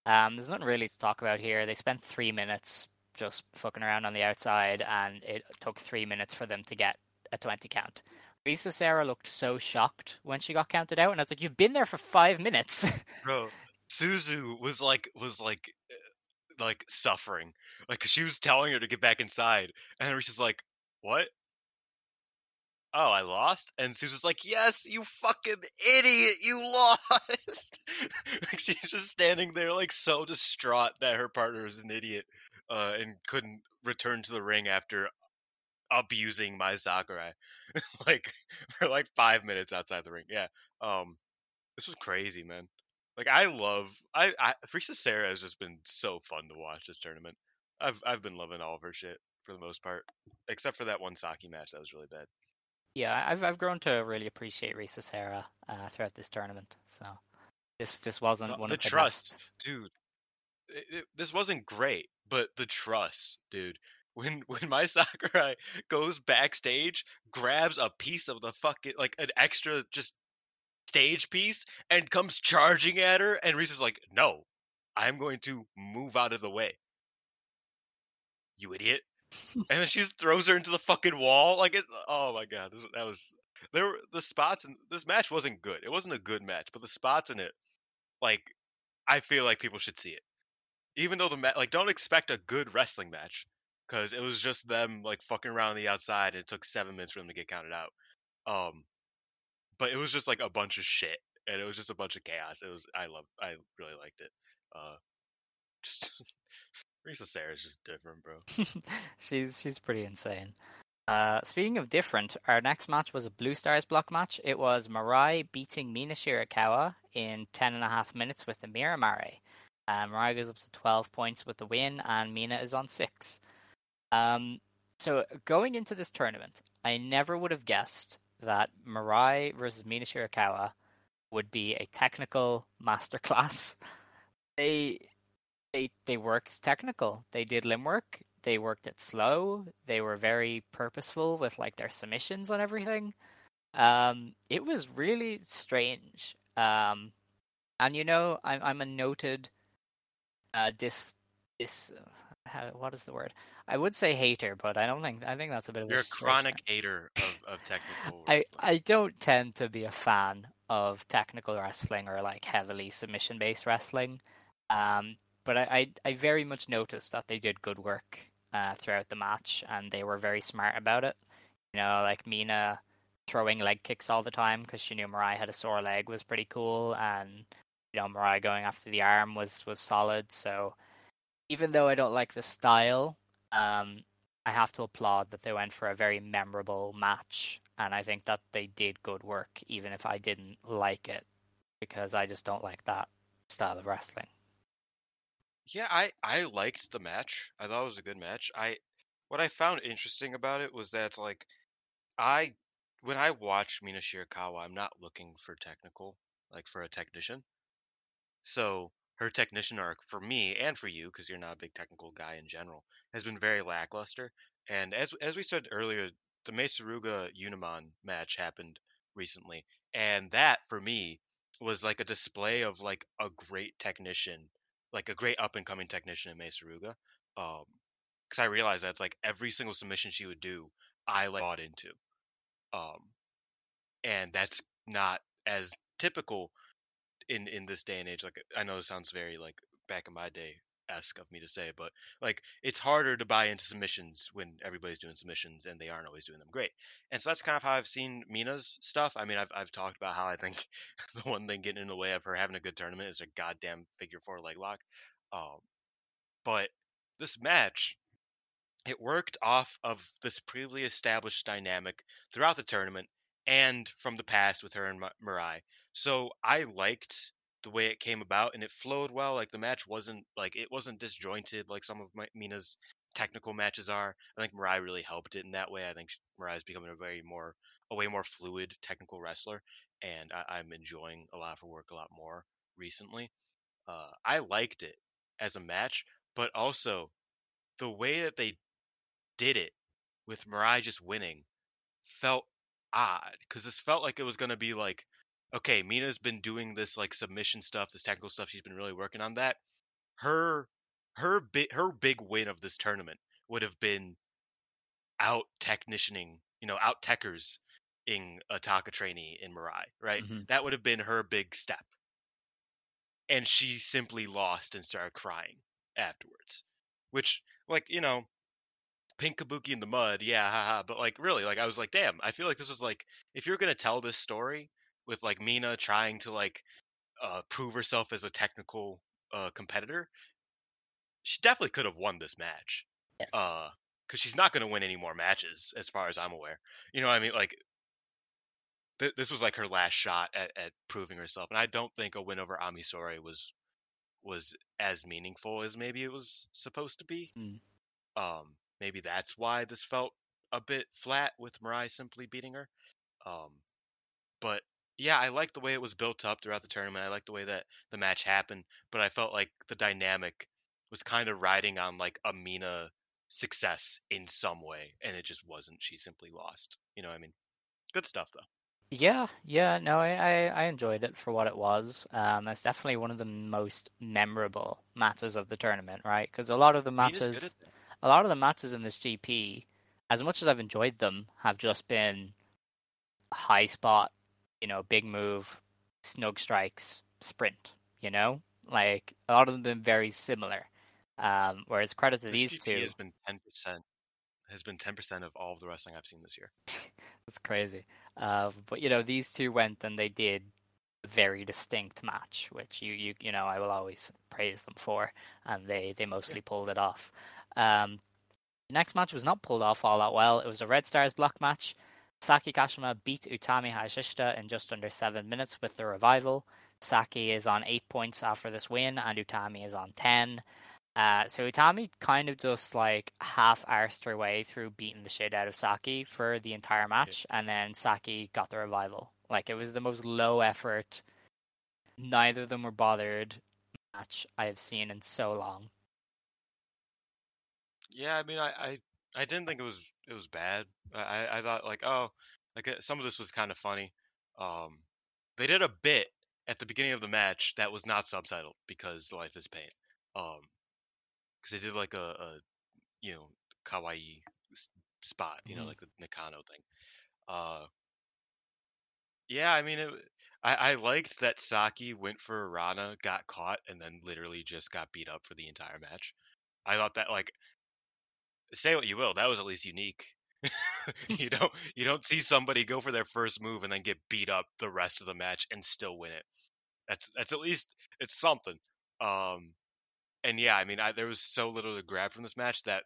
Um, there's nothing really to talk about here. They spent three minutes just fucking around on the outside, and it took three minutes for them to get a 20 count. Risa Sera looked so shocked when she got counted out, and I was like, "You've been there for five minutes." Bro, Suzu was like was like uh, like suffering. like she was telling her to get back inside, and Risa's like, "What? Oh, I lost." And Suzu's like, "Yes, you fucking idiot, you lost." like she's just standing there like so distraught that her partner is an idiot uh, and couldn't return to the ring after abusing Mai Sakurai like for like five minutes outside the ring. Yeah. Um, this was crazy, man. Like I love I I Risa Sera has just been so fun to watch this tournament. I've I've been loving all of her shit for the most part, except for that one Saki match that was really bad. yeah, I've I've grown to really appreciate Risa Sera uh, throughout this tournament. So this this wasn't The, one the of the trust, best. dude. It, it- this wasn't great, but the trust, dude. When when my Sakurai goes backstage, grabs a piece of the fucking like an extra just stage piece and comes charging at her, and Reese is like, "No, I'm going to move out of the way." You idiot! and then she just throws her into the fucking wall. Like, it, oh my god, this, that was there. were- The spots in this match wasn't good. It wasn't a good match, but the spots in it, like, I feel like people should see it. Even though the ma- like, don't expect a good wrestling match because it was just them like fucking around the outside, and it took seven minutes for them to get counted out. Um, but it was just like a bunch of shit, and it was just a bunch of chaos. It was I love I really liked it. Uh, just Risa Sera's just different, bro. she's she's pretty insane. Uh, speaking of different, our next match was a Blue Stars block match. It was Mirai beating Mina Shirakawa in 10 and a half minutes with the Miramare. Uh, Mirai goes up to 12 points with the win, and Mina is on 6. Um, so going into this tournament, I never would have guessed that Mirai versus Mina Shirakawa would be a technical masterclass. They they they worked technical. They did limb work. They worked it slow. They were very purposeful with like their submissions and everything. Um, it was really strange. Um, and you know, I'm I'm a noted uh dis dis uh, how, what is the word? I would say hater, but I don't think I think that's a bit of You're a a chronic hater of, of technical. I. I don't tend to be a fan of technical wrestling or like heavily submission based wrestling. Um, but I, I I very much noticed that they did good work uh, throughout the match and they were very smart about it. You know, like Mina throwing leg kicks all the time because she knew Mirai had a sore leg was pretty cool, and you know Mirai going after the arm was was solid. So even though I don't like the style, um, I have to applaud that they went for a very memorable match, and I think that they did good work, even if I didn't like it, because I just don't like that style of wrestling. Yeah, I I liked the match. I thought it was a good match. I what I found interesting about it was that like I when I watch Mina Shirakawa, I'm not looking for technical, like for a technician. So her technician arc for me and for you, because you're not a big technical guy in general, has been very lackluster. And as as we said earlier, the Mesaruga Yunamon match happened recently, and that for me was like a display of like a great technician, like a great up and coming technician in Mei Suruga. Um, because I realized that's like every single submission she would do, I like bought into. Um, and that's not as typical in in this day and age. Like I know it sounds very like back in my day esque of me to say, but like it's harder to buy into submissions when everybody's doing submissions and they aren't always doing them great. And so that's kind of how I've seen Mina's stuff. I mean, I've I've talked about how I think the one thing getting in the way of her having a good tournament is her goddamn figure four leg lock. Um, but this match it worked off of this previously established dynamic throughout the tournament and from the past with her and Ma- Mirai. So I liked the way it came about and it flowed well. Like the match wasn't like it wasn't disjointed like some of my, Mina's technical matches are. I think Mirai really helped it in that way. I think is becoming a very more a way more fluid technical wrestler, and I, I'm enjoying a lot of her work a lot more recently. Uh, I liked it as a match, but also the way that they did it with Mirai just winning felt odd because this felt like it was going to be like, okay, Mina's been doing this like submission stuff, this technical stuff. She's been really working on that. Her her big her big win of this tournament would have been out technicianing, you know, out techers in a Taka trainee in Mirai, right? Mhm. That would have been her big step. And she simply lost and started crying afterwards. Which, like, you know, pink kabuki in the mud, yeah, haha. But like really, like I was like, damn, I feel like this was like if you're gonna tell this story with like Mina trying to like uh prove herself as a technical uh competitor, she definitely could have won this match. Yes. Uh because she's not gonna win any more matches, as far as I'm aware. You know what I mean? Like th- this was like her last shot at, at proving herself, and I don't think a win over Ami Sourei was was as meaningful as maybe it was supposed to be. Mm. Um, maybe that's why this felt a bit flat with Mirai simply beating her. Um, but yeah, I like the way it was built up throughout the tournament. I like the way that the match happened, but I felt like the dynamic was kind of riding on like Amina success in some way, and it just wasn't. She simply lost. You know what I mean? Good stuff though. Yeah, yeah, no, I, I, I enjoyed it for what it was. Um, it's definitely one of the most memorable matches of the tournament, right? Because a lot of the matches, a lot of the matches in this GP, as much as I've enjoyed them, have just been high spot, you know, big move, snug strikes, sprint. You know, like a lot of them have been very similar. Um, whereas credit to these two, has been ten percent. Has been ten percent of all of the wrestling I've seen this year. That's crazy. Uh, but you know, these two went and they did a very distinct match, which you you you know I will always praise them for, and they they mostly pulled it off. Um, The next match was not pulled off all that well. It was a Red Stars block match. Saki Kashima beat Utami Hayashishita in just under seven minutes with the revival. Saki is on eight points after this win, and Utami is on ten. Uh, so Utami kind of just like half arsed her way through beating the shit out of Saki for the entire match, and then Saki got the revival. Like it was the most low effort, neither of them were bothered match I have seen in so long. Yeah, I mean, I, I, I didn't think it was it was bad. I, I- thought like, oh, like uh, some of this was kind of funny. Um, they did a bit at the beginning of the match that was not subtitled because life is pain. Um, because they did like a, a you know kawaii spot, you know, Mhm. like the Nakano thing. Uh, yeah, I mean, it, I I liked that Saki went for Rana, got caught, and then literally just got beat up for the entire match. I thought that like say what you will, that was at least unique. you don't you don't see somebody go for their first move and then get beat up the rest of the match and still win it. That's that's at least it's something. Um, and yeah, I mean, I, there was so little to grab from this match that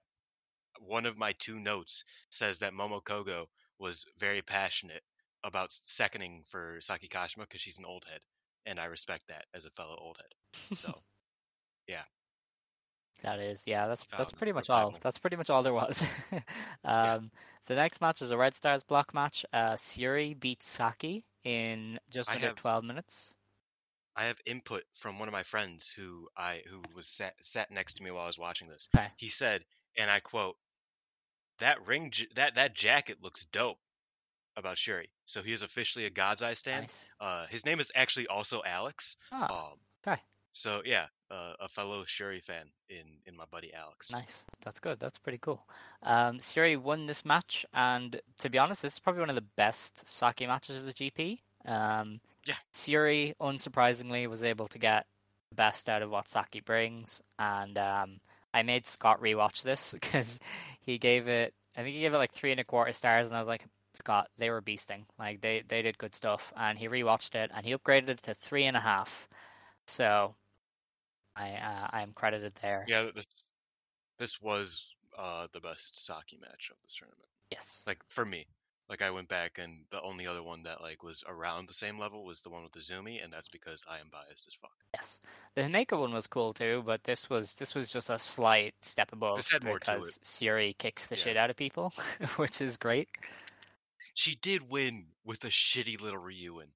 one of my two notes says that Momo Kogo was very passionate about seconding for Saki Kashima because she's an old head, and I respect that as a fellow old head. So That is, yeah, that's that's Um, pretty much all. That's pretty much all there was. um, The next match is a Red Stars block match. Uh, Syuri beats Saki in just I under have- 12 minutes. I have input from one of my friends who I who was sat sat next to me while I was watching this. Okay. He said, and I quote, "That ring, j- that that jacket looks dope." About Syuri, so he is officially a God's Eye stan. Nice. Uh, his name is actually also Alex. Ah, Um, okay. So yeah, uh, a fellow Syuri fan in in my buddy Alex. Nice. That's good. That's pretty cool. Um, Syuri won this match, and to be honest, this is probably one of the best Saki matches of the GP. Um, Yeah. Syuri, unsurprisingly, was able to get the best out of what Saki brings, and um, I made Scott rewatch this because he gave it. I think he gave it like three and a quarter stars, and I was like, Scott, they were beasting. Like they they did good stuff, and he rewatched it, and he upgraded it to three and a half. So, I uh, I am credited there. Yeah, this this was uh the best Saki match of this tournament. Yes. Like for me, like I went back and the only other one that like was around the same level was the one with the Zumi, and that's because I am biased as fuck. Yes, the Himeka one was cool too, but this was this was just a slight step above This had more because Syuri kicks the Yeah. shit out of people, which is great. She did win with a shitty little Ryuin.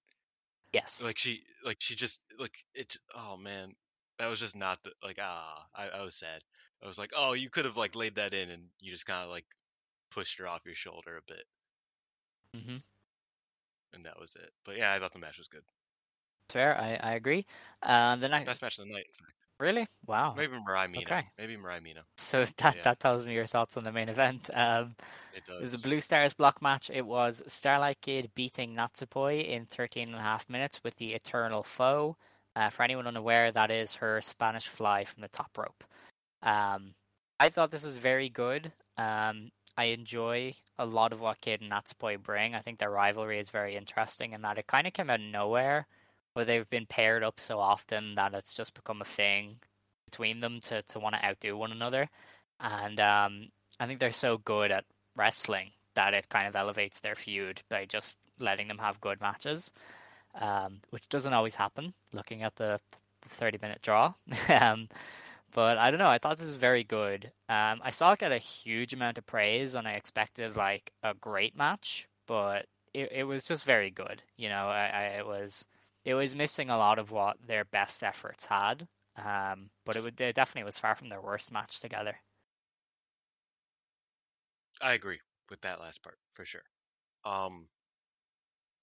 Yes, Like she, like she just like it. Oh man, that was just not the like ah. I, I was sad. I was like, oh, you could have like laid that in, and you just kind of like pushed her off your shoulder a bit, mm-hmm. and that was it. But yeah, I thought the match was good. fair. I I agree. Uh, the next, Best match of the night, in fact. really, wow. Maybe Mirai Mina. Okay. Maybe Mirai Mina. So that yeah. that tells me your thoughts on the main event. Um, It it was a Blue Stars block match. It was Starlight Kid beating Natsupoi in 13 and a half minutes with the Eternal Foe. Uh, for anyone unaware, that is her Spanish fly from the top rope. Um, I thought this was very good. Um, I enjoy a lot of what Kid and Natsupoi bring. I think their rivalry is very interesting in that it kind of came out of nowhere, where they've been paired up so often that it's just become a thing between them to, to want to outdo one another. And um, I think they're so good at wrestling that it kind of elevates their feud by just letting them have good matches, um, which doesn't always happen. Looking at the, the thirty minute draw, um, but I don't know. I thought this was very good. Um, I saw it get a huge amount of praise, and I expected like a great match, but it, it was just very good. You know, I, I it was it was missing a lot of what their best efforts had. Um, but it, would, it definitely was far from their worst match together. I agree with that last part for sure. Um,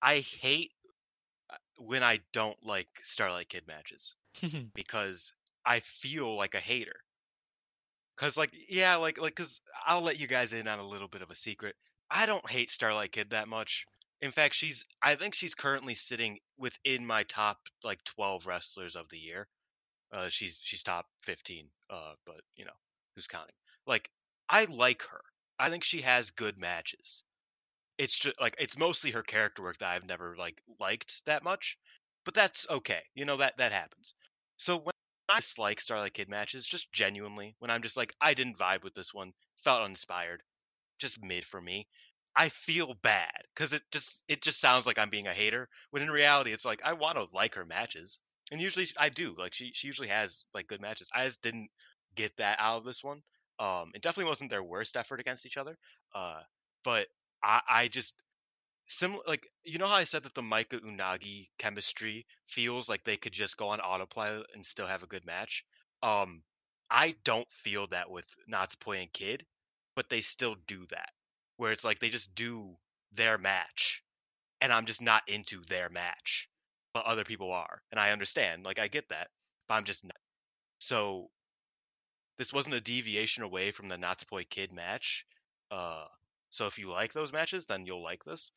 I hate when I don't like Starlight Kid matches because I feel like a hater. Cause like yeah, like like cause I'll let you guys in on a little bit of a secret. I don't hate Starlight Kid that much. In fact, she's I think she's currently sitting within my top like 12 wrestlers of the year. Uh she's she's top 15. Uh but you know, who's counting? Like I like her. I think she has good matches. It's just like it's mostly her character work that I've never like liked that much, but that's okay. You know that that happens. So when I dislike Starlight Kid matches just genuinely when I'm just like I didn't vibe with this one, felt uninspired, just mid for me. I feel bad because it just it just sounds like I'm being a hater when in reality it's like I want to like her matches and usually I do like she she usually has like good matches. I just didn't get that out of this one. Um, it definitely wasn't their worst effort against each other. Uh, but I I just similar like you know how I said that the Maika Unagi chemistry feels like they could just go on autopilot and still have a good match. Um, I don't feel that with Natsupoi and Kid, but they still do that where it's like they just do their match and I'm just not into their match, but other people are. And I understand, like I get that, but I'm just not. So this wasn't a deviation away from the Natsupoi Kid match. Uh so if you like those matches, then you'll like this.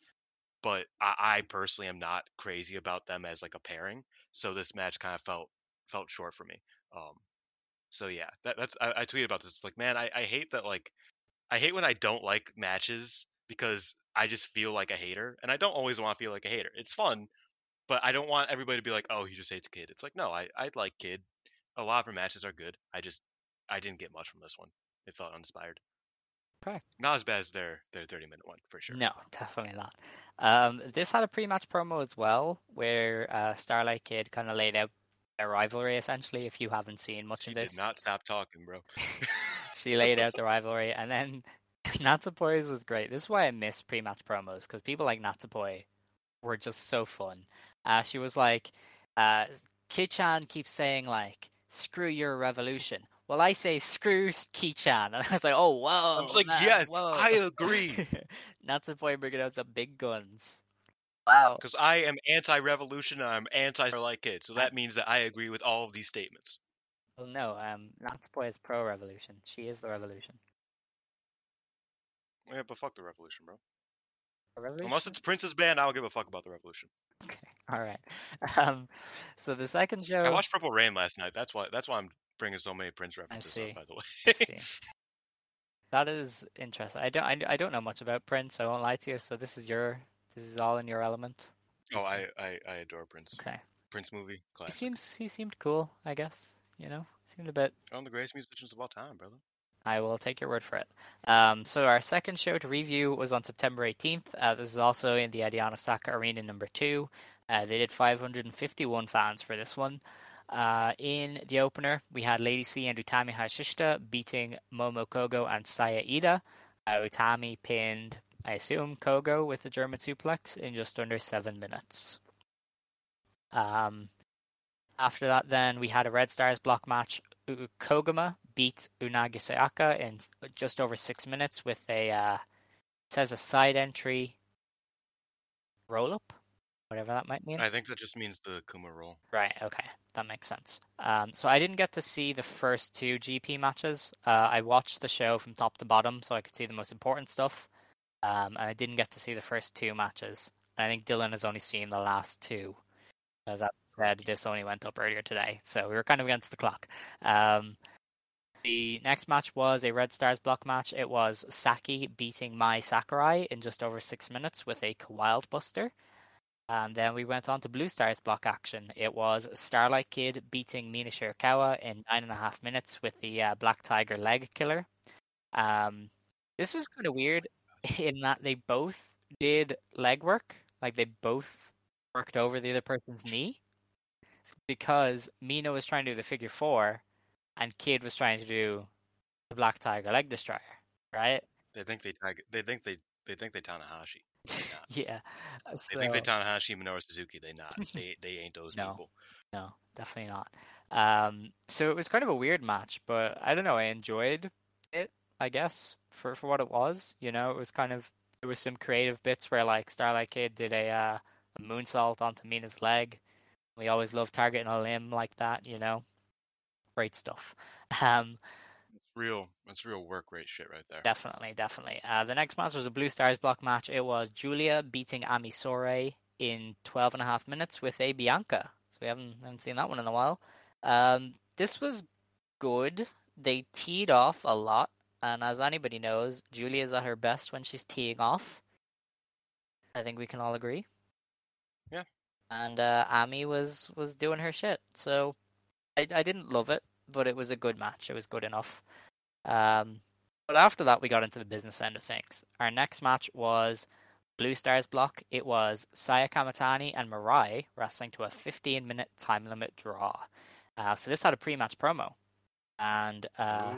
But I, I personally am not crazy about them as like a pairing. So this match kind of felt felt short for me. Um so yeah, that, that's I, I tweeted about this. It's like, man, I, I hate that like I hate when I don't like matches because I just feel like a hater, and I don't always want to feel like a hater. It's fun, but I don't want everybody to be like, "Oh, he just hates Kid." It's like, no, I I like Kid. A lot of her matches are good. I just I didn't get much from this one. It felt uninspired. Okay. Not as bad as their their thirty minute one for sure. No, definitely not. Um, this had a pre-match promo as well, where uh, Starlight Kid kind of laid out a rivalry. Essentially, if you haven't seen much She of did this, not stop talking, bro. she laid out the rivalry, and then Natsupoi's was great. This is why I miss pre-match promos because people like Natsupoi were just so fun. Uh, she was like, uh, Kichan keeps saying like, "Screw your revolution." Well, I say screw Kichan, and I was like, "Oh, whoa!" I was like, man, yes, whoa." I agree. Natsupoi bringing out the big guns. Wow. Because I am anti-revolution and I'm anti-like Kid, so that means that I agree with all of these statements. Well, no, um, Natsupoi is pro-revolution. She is the revolution. Yeah, but fuck the revolution, bro. Revolution? Unless it's Prince's band, I don't give a fuck about the revolution. Okay, all right. Um, so the second show. I watched Purple Rain last night. That's why. That's why I'm bringing so many Prince references up. By the way. I see. That is interesting. I don't. I, I don't know much about Prince. I won't lie to you. So this is your. This is all in your element. oh, I, I I adore Prince. Okay. Prince movie class. He classic. seems. He seemed cool. I guess. You know. Seemed a bit. One of the greatest musicians of all time, brother. I will take your word for it. Um, so our second show to review was on September 18th. Uh, this is also in the Edion Osaka Arena number two. Uh, they did 551 fans for this one. Uh, in the opener, we had Lady C and Utami Hayashishita beating Momo Kogo and Saya Iida. Uh, Utami pinned, I assume, Kogo with a German suplex in just under seven minutes. Um, after that, then we had a Red Stars block match. U- Koguma beat Unagi Sayaka in just over six minutes with a uh, it says a side entry roll up, whatever that might mean. I think that just means the Kuma roll. Right. Okay, that makes sense. Um, so I didn't get to see the first two GP matches. Uh, I watched the show from top to bottom, so I could see the most important stuff. Um, and I didn't get to see the first two matches. And I think Dylan has only seen the last two, as I said, this only went up earlier today, so we were kind of against the clock. Um, the next match was a Red Stars block match. It was Saki beating Mai Sakurai in just over six minutes with a Wild Buster. And then we went on to Blue Stars block action. It was Starlight Kid beating Mina Shirakawa in nine and a half minutes with the uh, Black Tiger leg killer. Um, this was kind of weird in that they both did leg work, like they both worked over the other person's knee, because Mina was trying to do the figure four, and Kid was trying to do the Black Tiger leg destroyer, right? They think they tag. They think they. They think they Tanahashi. They not. Yeah. They think they so- Tanahashi, Minoru Suzuki. They not. They they ain't those No. people. No, definitely not. Um, so it was kind of a weird match, but I don't know. I enjoyed it, I guess, for for what it was. You know, it was kind of there was some creative bits where like Starlight Kid did a, uh, a moonsault onto Mina's leg. We always love targeting a limb like that. You know, great stuff. Um, real. It's real work rate shit right there. Definitely, definitely. Uh, the next match was a Blue Stars block match. It was Julia beating Ami Sourei in 12 and a half minutes with a Bianca. So we haven't, haven't seen that one in a while. Um, this was good. They teed off a lot. And as anybody knows, Julia's at her best when she's teeing off. I think we can all agree. Yeah. And uh, Ami was, was doing her shit. So I, I didn't love it, but it was a good match. It was good enough. Um, but after that, we got into the business end of things. Our next match was Blue Stars block. It was Saya Kamatani and Mirai wrestling to a 15 minute time limit draw. Uh, so this had a pre match promo. And uh,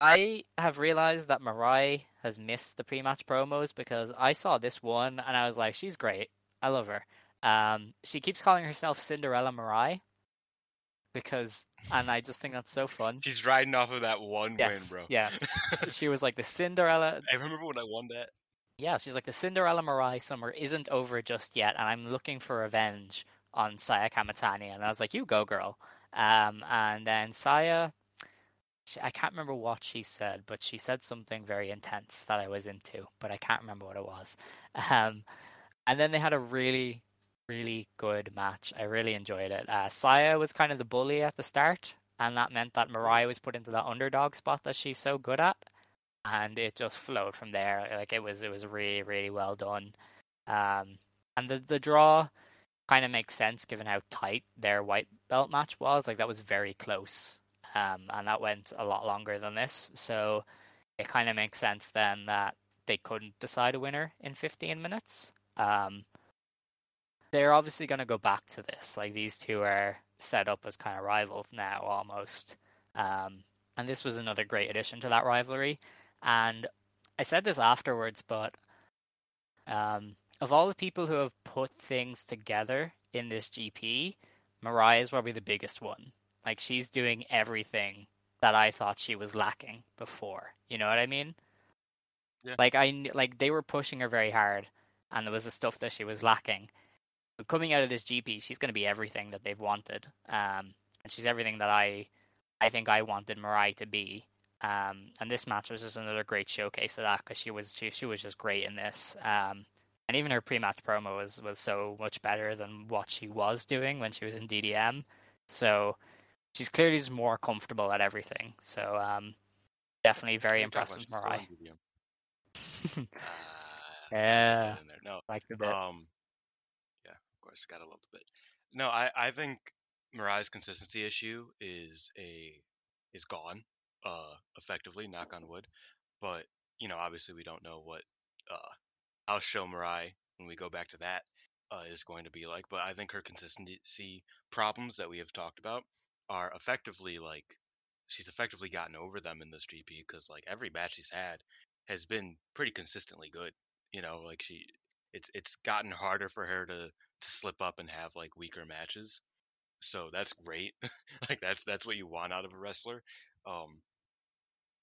I have realized that Mirai has missed the pre-match promos because I saw this one and I was like, she's great. I love her. Um, she keeps calling herself Cinderella Mirai because, and I just think that's so fun. She's riding off of that one Yes, win, bro. yes. She was like the Cinderella. I remember when I won that. Yeah, she's like the Cinderella Mirai summer isn't over just yet, and I'm looking for revenge on Saya Kamatani. And I was like, you go, girl. Um, and then Saya, she, I can't remember what she said, but she said something very intense that I was into, but I can't remember what it was. Um, and then they had a really, really good match. I really enjoyed it. Uh, Saya was kind of the bully at the start, and that meant that Mirai was put into that underdog spot that she's so good at, and it just flowed from there. Like it was, it was really, really well done. Um, and the the draw kind of makes sense given how tight their white belt match was. Like that was very close, um, and that went a lot longer than this. So it kind of makes sense then that they couldn't decide a winner in 15 minutes. Um, they're obviously going to go back to this. Like these two are set up as kind of rivals now, almost. Um, and this was another great addition to that rivalry. And I said this afterwards, but um, of all the people who have put things together in this GP, Mirai is probably the biggest one. Like she's doing everything that I thought she was lacking before. You know what I mean? Yeah. Like I like they were pushing her very hard, and there was the stuff that she was lacking. Coming out of this GP, she's going to be everything that they've wanted, um, and she's everything that I, I think I wanted Mirai to be. Um, and this match was just another great showcase of that because she was she, she was just great in this. Um, and even her pre-match promo was was so much better than what she was doing when she was in DDM. So she's clearly just more comfortable at everything. So um, definitely very impressed with Mirai. she's still on DDM. Ah, Yeah. get in there. No, like the bit. Um, course, gotta love the bit. No, I I think Mirai's consistency issue is a is gone, uh, effectively. Knock on wood. But you know, obviously, we don't know what uh house show Mirai when we go back to that uh, is going to be like. But I think her consistency problems that we have talked about are effectively like she's effectively gotten over them in this GP because like every match she's had has been pretty consistently good. You know, like she it's it's gotten harder for her to to slip up and have like weaker matches. So that's great. like that's that's what you want out of a wrestler. Um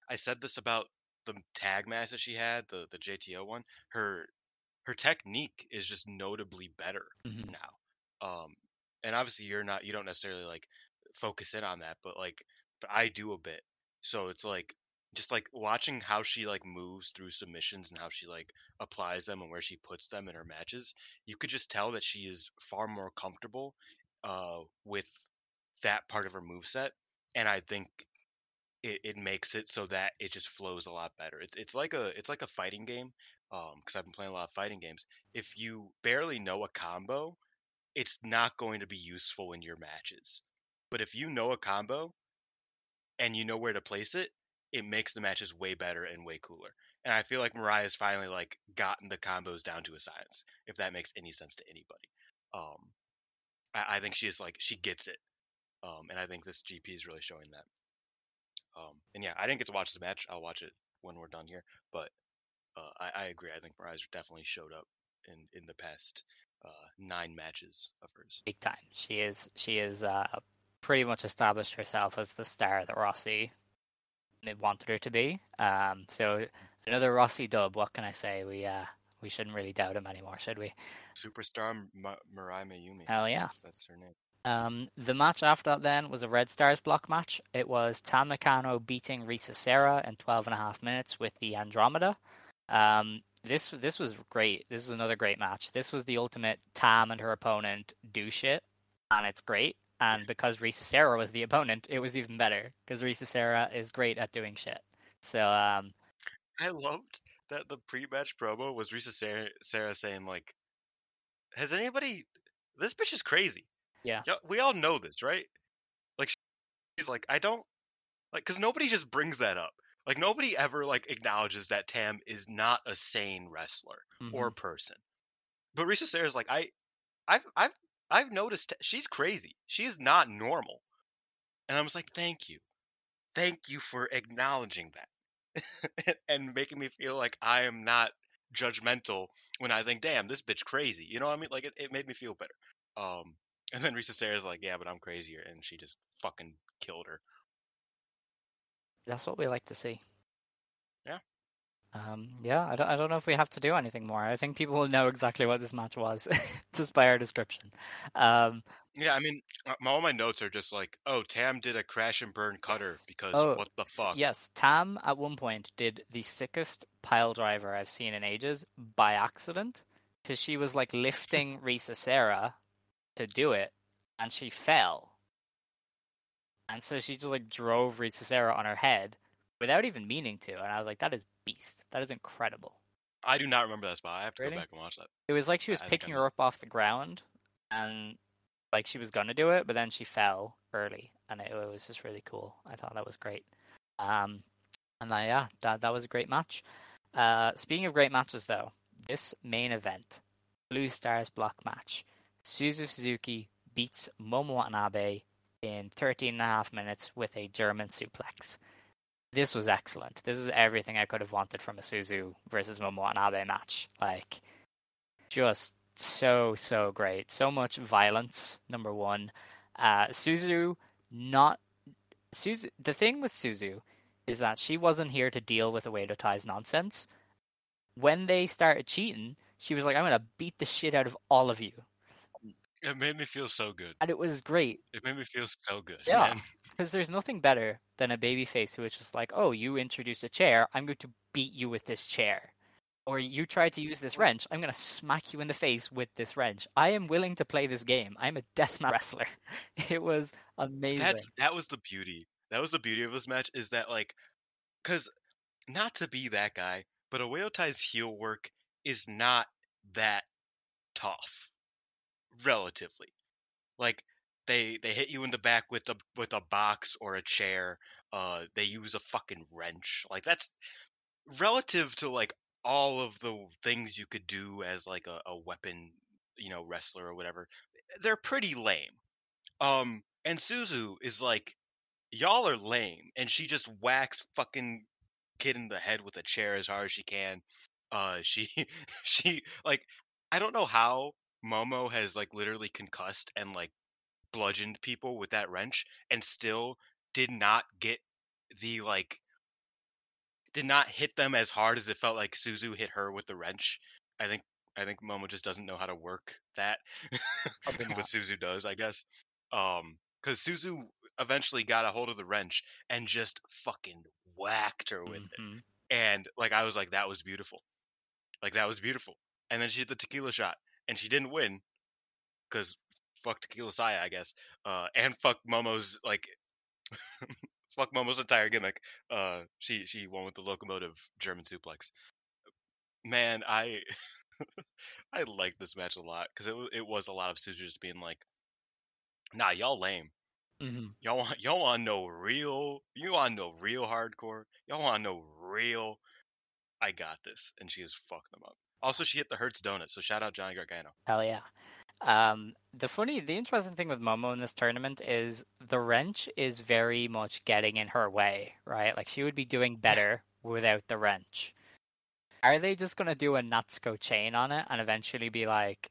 I said this about the tag match that she had, the the JTO one. Her her technique is just notably better Mhm. now. Um and obviously you're not you don't necessarily like focus in on that, but like but I do a bit. So it's like just like watching how she like moves through submissions and how she like applies them and where she puts them in her matches, you could just tell that she is far more comfortable uh with that part of her move set, And I think it, it makes it so that it just flows a lot better. It's it's like a it's like a fighting game. Um, because I've been playing a lot of fighting games. If you barely know a combo, it's not going to be useful in your matches. But if you know a combo and you know where to place it, it makes the matches way better and way cooler. And I feel like Mirai's finally like gotten the combos down to a science, if that makes any sense to anybody. Um, I, I think she is like she gets it. Um, and I think this GP is really showing that. Um, and yeah, I didn't get to watch the match. I'll watch it when we're done here. But uh, I, I agree. I think Mirai's definitely showed up in in the past uh, nine matches of hers. big time. She is she is uh, pretty much established herself as the star that Rossy wanted her to be. Um, so another Rossy dub. What can I say? We uh, we shouldn't really doubt him anymore, should we? Superstar Ma- Mirai Maiumi. Hell yeah. That's, that's her name. Um, the match after that then was a Red Stars block match. It was Tam Nakano beating Risa Sera in 12 and a half minutes with the Andromeda. Um, this this was great. This is another great match. This was the ultimate Tam and her opponent do shit, and it's great. And because Risa Sera was the opponent, it was even better because Risa Sera is great at doing shit. So um, I loved that the pre-match promo was Risa Sera, Sarah saying like, "Has anybody? This bitch is crazy. Yeah. We all know this, right? Like she's like, I don't like because nobody just brings that up. Like nobody ever like acknowledges that Tam is not a sane wrestler or Mhm. person. But Risa Sera's like, I, I've, I've, I've noticed she's crazy. She is not normal. And I was like, thank you, thank you for acknowledging that and making me feel like I am not judgmental when I think, damn, this bitch crazy. You know what I mean? Like it, it made me feel better. Um, and then Risa Sera's like, yeah, but I'm crazier, and she just fucking killed her. That's what we like to see. Yeah. Um, yeah, I don't, I don't know if we have to do anything more. I think people will know exactly what this match was just by our description. Um, Yeah, I mean, uh, all my notes are just like, oh, Tam did a crash and burn cutter Yes. because Oh, what the fuck? Yes, Tam at one point did the sickest pile driver I've seen in ages by accident because she was like lifting Risa Sera to do it and she fell. And so she just like drove Risa Sera on her head without even meaning to. And I was like, that is beast. That is incredible. I do not remember that spot. I have to Really? go back and watch that. It was like she was I picking her up off the ground and like she was gonna do it, but then she fell early, and it, it was just really cool. I thought that was great. Um, and then, yeah, that that was a great match. Uh, speaking of great matches, though, this main event, Blue Stars block match, Suzu Suzuki beats Momo Watanabe in 13 and a half minutes with a German suplex. This was excellent. This is everything I could have wanted from a Suzu versus Momo Watanabe match. Like, just so so great. So much violence. Number one, uh, Suzu not Suzu. The thing with Suzu is that she wasn't here to deal with Oedo Tai's nonsense. When they started cheating, she was like, "I'm gonna beat the shit out of all of you," It made me feel so good. and it was great. It made me feel so good. Yeah. Because there's nothing better than a babyface who is just like, "Oh, you introduced a chair. I'm going to beat you with this chair." Or you tried to use this wrench. I'm going to smack you in the face with this wrench. I am willing to play this game. I'm a deathmatch wrestler. It was amazing. That's that was the beauty. That was the beauty of this match is that like, because not to be that guy, but Oedo Tai's heel work is not that tough, relatively. Like they they hit you in the back with a with a box or a chair. Uh, they use a fucking wrench. Like that's relative to like all of the things you could do as like a, a weapon, you know, wrestler or whatever. They're pretty lame. Um, and Suzu is like, y'all are lame, and she just whacks fucking kid in the head with a chair as hard as she can. Uh, she she like I don't know how Momo has like literally concussed and like bludgeoned people with that wrench and still did not get the like did not hit them as hard as it felt like Suzu hit her with the wrench. I think I think Momo just doesn't know how to work that. But. Suzu does, I guess. Um cuz Suzu eventually got a hold of the wrench and just fucking whacked her with it. Mhm. And like I was like that was beautiful. Like that was beautiful. And then she hit the tequila shot and she didn't win cuz fuck Tequila Saya, I guess. Uh and fuck Momo's like fuck Momo's entire gimmick. Uh, she she won with the locomotive German suplex. Man, I I liked this match a lot because it it was a lot of Suzu just being like, "Nah, y'all lame. Mhm. Y'all want y'all want no real. You want no real hardcore. Y'all want no real. I got this." And she just fucked them up. Also, she hit the Hurts donut. So shout out Johnny Gargano. Hell yeah. Um, the funny, the interesting thing with Momo in this tournament is the wrench is very much getting in her way, right? Like she would be doing better without the wrench. Are they just gonna do a Natsuko chain on it and eventually be like,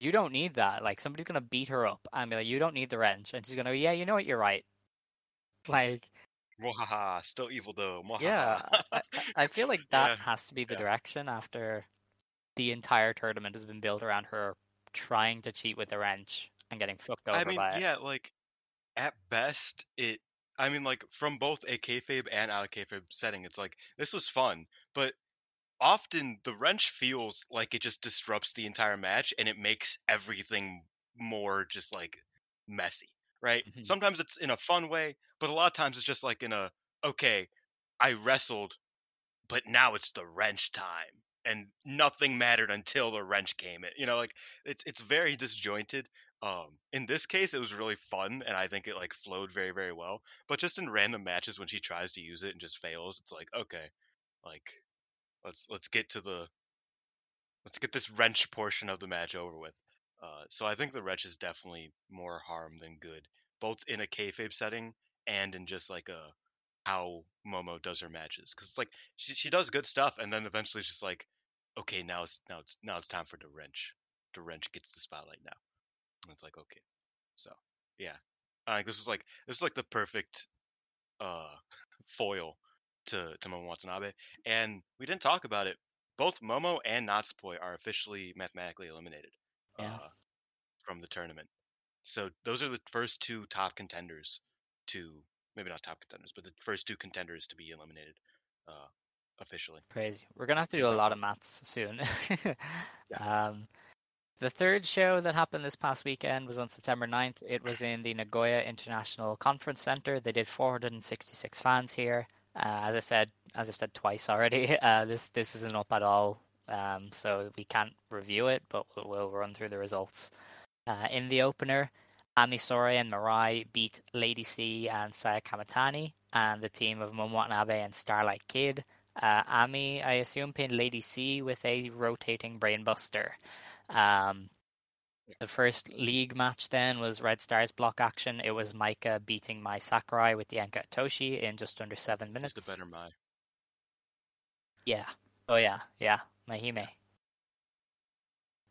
"You don't need that." Like somebody's gonna beat her up and be like, "You don't need the wrench," and she's gonna, go, "Yeah, you know what? You're right." Like, Mwahaha, still evil though. yeah, Mwahaha. I, I- I feel like that Yeah, has to be the yeah. direction after the entire tournament has been built around her trying to cheat with the wrench and getting fucked over I mean, by it. yeah, like at best, it. I mean, like from both a kayfabe and out of kayfabe setting, it's like this was fun, but often the wrench feels like it just disrupts the entire match and it makes everything more just like messy, right? Mhm. Sometimes it's in a fun way, but a lot of times it's just like in a okay, I wrestled, but now it's the wrench time. And nothing mattered until the wrench came in. You know, like it's it's very disjointed. Um, in this case, it was really fun, and I think it like flowed very, very well. But just in random matches, when she tries to use it and just fails, it's like okay, like let's let's get to the let's get this wrench portion of the match over with. Uh, so I think the wrench is definitely more harm than good, both in a kayfabe setting and in just like a how Momo does her matches. Because it's like she she does good stuff, and then eventually just like, okay, now it's now it's now it's time for the wrench. The wrench gets the spotlight now. And it's like okay, so yeah, I think this was like this was like the perfect uh foil to to Momo Watanabe, and we didn't talk about it. Both Momo and Natsupoi are officially mathematically eliminated Yeah. uh, from the tournament. So those are the first two top contenders to maybe not top contenders, but the first two contenders to be eliminated uh, officially. Crazy. We're gonna have to do a lot of maths soon. um, the third show that happened this past weekend was on September 9th. It was in the Nagoya International Conference Center. They did 466 fans here. Uh, as I said, as I've said twice already, uh, this this isn't up at all, um, so we can't review it, but we'll, we'll run through the results. Uh, in the opener, Ami Sourei and Mirai beat Lady C and Saya Kamatani, and the team of Momo Watanabe and Starlight Kid. Uh, Ami, I assume, pinned Lady C with a rotating brainbuster. Um, the first league match then was Red Stars block action. It was Maika beating Mai Sakurai with the Enka Toshi in just under seven minutes. Just the better Mai. Yeah. Oh yeah, yeah. Mahime.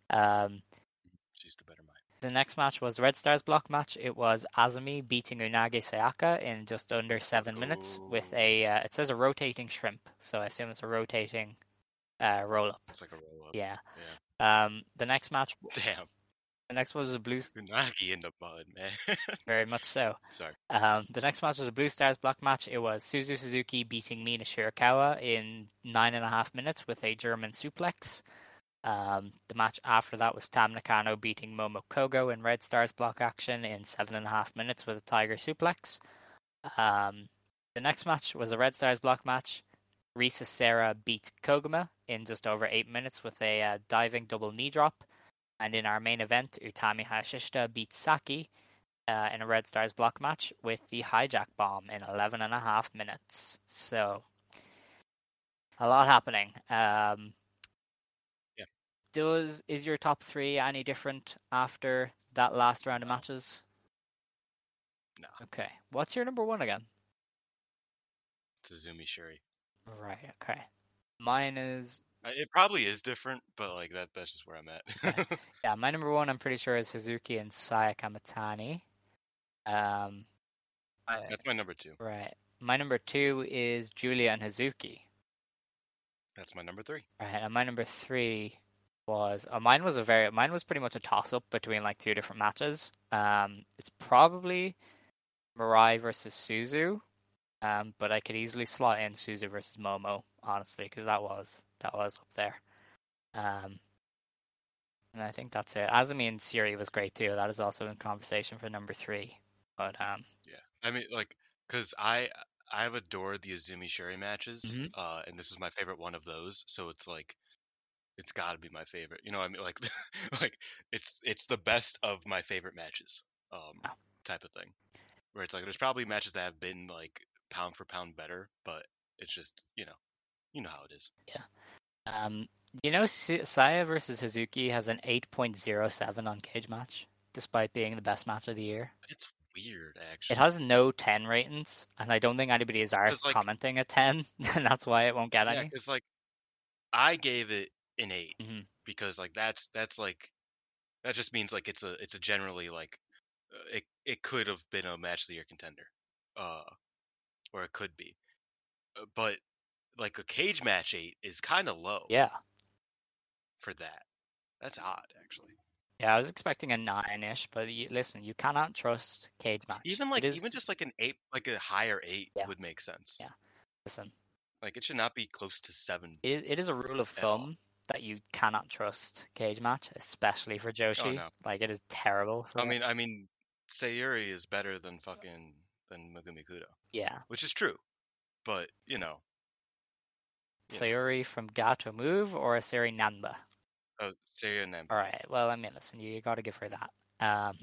Um, She's the better. The next match was Red Stars block match. It was Azumi beating Unagi Sayaka in just under seven minutes with a. Uh, it says a rotating shrimp, so I assume it's a rotating uh, roll up. It's like a roll up. Yeah. Yeah. Um, the next match. Damn. The next was a blue. Unagi in the mud, man. Very much so. Sorry. Um, the next match was a Blue Stars block match. It was Suzu Suzuki beating Mina Shirakawa in nine and a half minutes with a German suplex. Um, the match after that was Tam Nakano beating Momo Kogo in Red Stars block action in seven and a half minutes with a Tiger suplex. Um, the next match was a Red Stars block match. Risa Sera beat Koguma in just over eight minutes with a uh, diving double knee drop. And in our main event, Utami Hayashishita beat Saki uh, in a Red Stars block match with the hijack bomb in 11 and a half minutes. So, a lot happening. Um. Does is your top three any different after that last round of matches? No. Okay. What's your number one again? Tazumi Syuri. Right. Okay. Mine is Uh, It probably is different, but like that that's just where I'm at. yeah. My number one, I'm pretty sure, is Suzuki and Saya Kamatani. Um. I- that's my number two. right. My number two is Julia and Hazuki. That's my number three. Right, and my number three was uh, mine was a very mine was pretty much a toss up between like two different matches. Um, it's probably Mirai versus Suzu, um, but I could easily slot in Suzu versus Momo honestly because that was that was up there. Um, and I think that's it. Azumi and Syuri was great too. That is also in conversation for number three. But um, Yeah, I mean, like, cause I I have adored the Azumi Syuri matches, Mhm. uh, and this is my favorite one of those. So it's like, it's got to be my favorite. You know, what I mean, like, like it's it's the best of my favorite matches, um, Wow. type of thing. Where it's like, there's probably matches that have been like pound for pound better, but it's just you know, you know how it is. Yeah. Um, you know, Saya versus Hazuki has an eight point zero seven on Cage Match, despite being the best match of the year. It's weird, actually. It has no 10 ratings, and I don't think anybody is like- commenting a 10, and that's why it won't get yeah, any. it's like I gave it 8 Mhm. because like that's that's like that just means like it's a it's a generally like uh, it it could have been a match of the year contender, uh, or it could be, Uh, but like a cage match eight is kind of low Yeah. for that. That's odd, actually. Yeah, I was expecting a 9 ish, but you, listen, you cannot trust Cage Match. Even like is- even just like an eight, like a higher eight Yeah. would make sense. Yeah. Listen, Like it should not be close to seven. it, it is a rule of thumb that you cannot trust Cage Match, especially for Joshi. no. Like, it is terrible. For I mean, I mean, Sayuri is better than fucking than Megumi Kudo, yeah. which is true, but you know, Yeah. Sayuri from Gatoh Move or a Sayuri Nanba? uh, Sayuri. All right. Well, I mean, listen, you, you got to give her that. Um,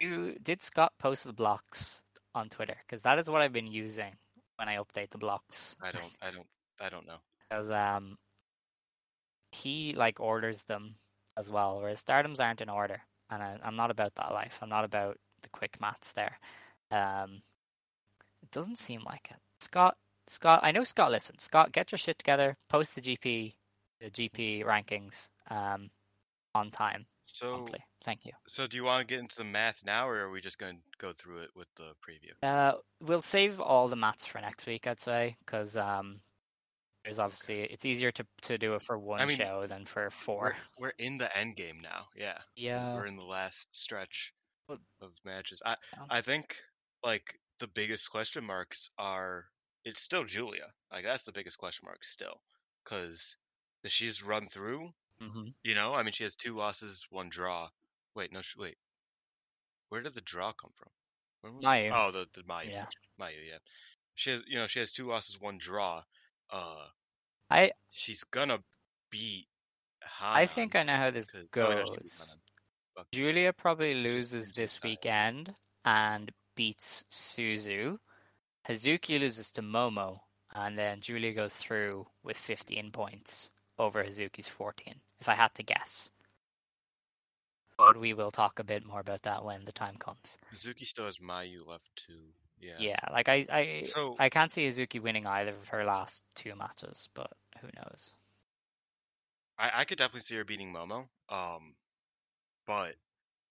you did Scott post the blocks on Twitter because that is what I've been using when I update the blocks. I don't. I don't. I don't know. Because um, he like orders them as well, whereas Stardoms aren't in order, and I, I'm not about that life. I'm not about the quick maths there. Um, it doesn't seem like it. Scott, Scott, I know Scott. Listen, Scott, get your shit together. Post the GP, the GP rankings um, on time. So, promptly. Thank you. so do you want to get into the math now, or are we just going to go through it with the preview? Uh, we'll save all the maths for next week, I'd say, because um, there's obviously it's easier to to do it for one mean, show than for We're, four. we're in the end game now. Yeah. Yeah. We're in the last stretch of matches. I. I think like the biggest question marks are it's still Julia. Like that's the biggest question mark still, because she's run through. hmm You know, I mean, she has two losses, one draw. Wait, no, wait. Where did the draw come from? When was it? Oh, the the Mayu. Yeah. Mayu, yeah. She has, you know, she has two losses, one draw. Uh, I she's gonna beat. I think I know how this oh, no, goes. Julia probably loses this weekend and beats Suzu. Hazuki loses to Momo, and then Julia goes through with 15 points over Hazuki's 14, if I had to guess. But we will talk a bit more about that when the time comes. Mizuki still has Mayu left too. Yeah. Yeah, like I, I, So- I can't see Hazuki winning either of her last two matches, but who knows? I, I could definitely see her beating Momo. Um, but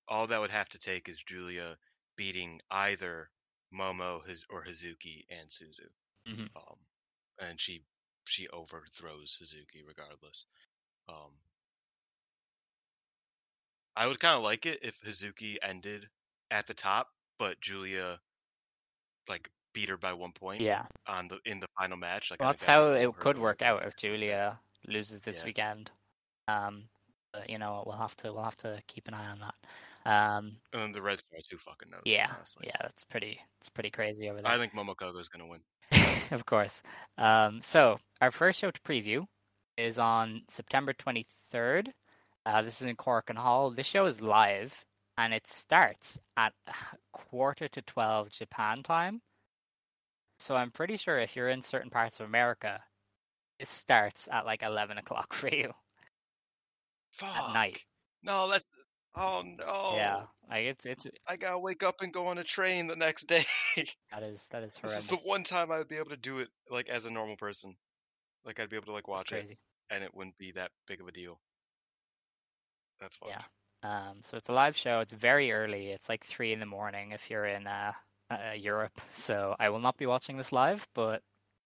all that would have to take is Julia beating either Momo his or Hazuki and Suzu. Mhm. Um, and she she overthrows Hazuki regardless. Um, I would kind of like it if Hazuki ended at the top, but Julia like beat her by one point Yeah, on the in the final match. Like well, that's how it could work out if Julia loses this Yeah. weekend. Um, but you know, we'll have to we'll have to keep an eye on that. Um, And then the Red Stars, who fucking knows? yeah, honestly. yeah, that's pretty it's pretty crazy over there. I think Momo Kogo's gonna win. of course. Um, so our first show to preview is on September 23rd. Uh, this is in Korakuen Hall. This show is live and it starts at quarter to 12 Japan time. So I'm pretty sure if you're in certain parts of America, it starts at like 11 o'clock for you Fuck. at night. No, that's. Oh no. Yeah, like it's it's I gotta wake up and go on a train the next day. that is that is this horrendous. is the one time I would be able to do it like as a normal person. Like I'd be able to like watch it and it wouldn't be that big of a deal. That's fucked. Yeah. Um, so it's a live show. It's very early. It's like three in the morning if you're in uh, uh, Europe. So I will not be watching this live, but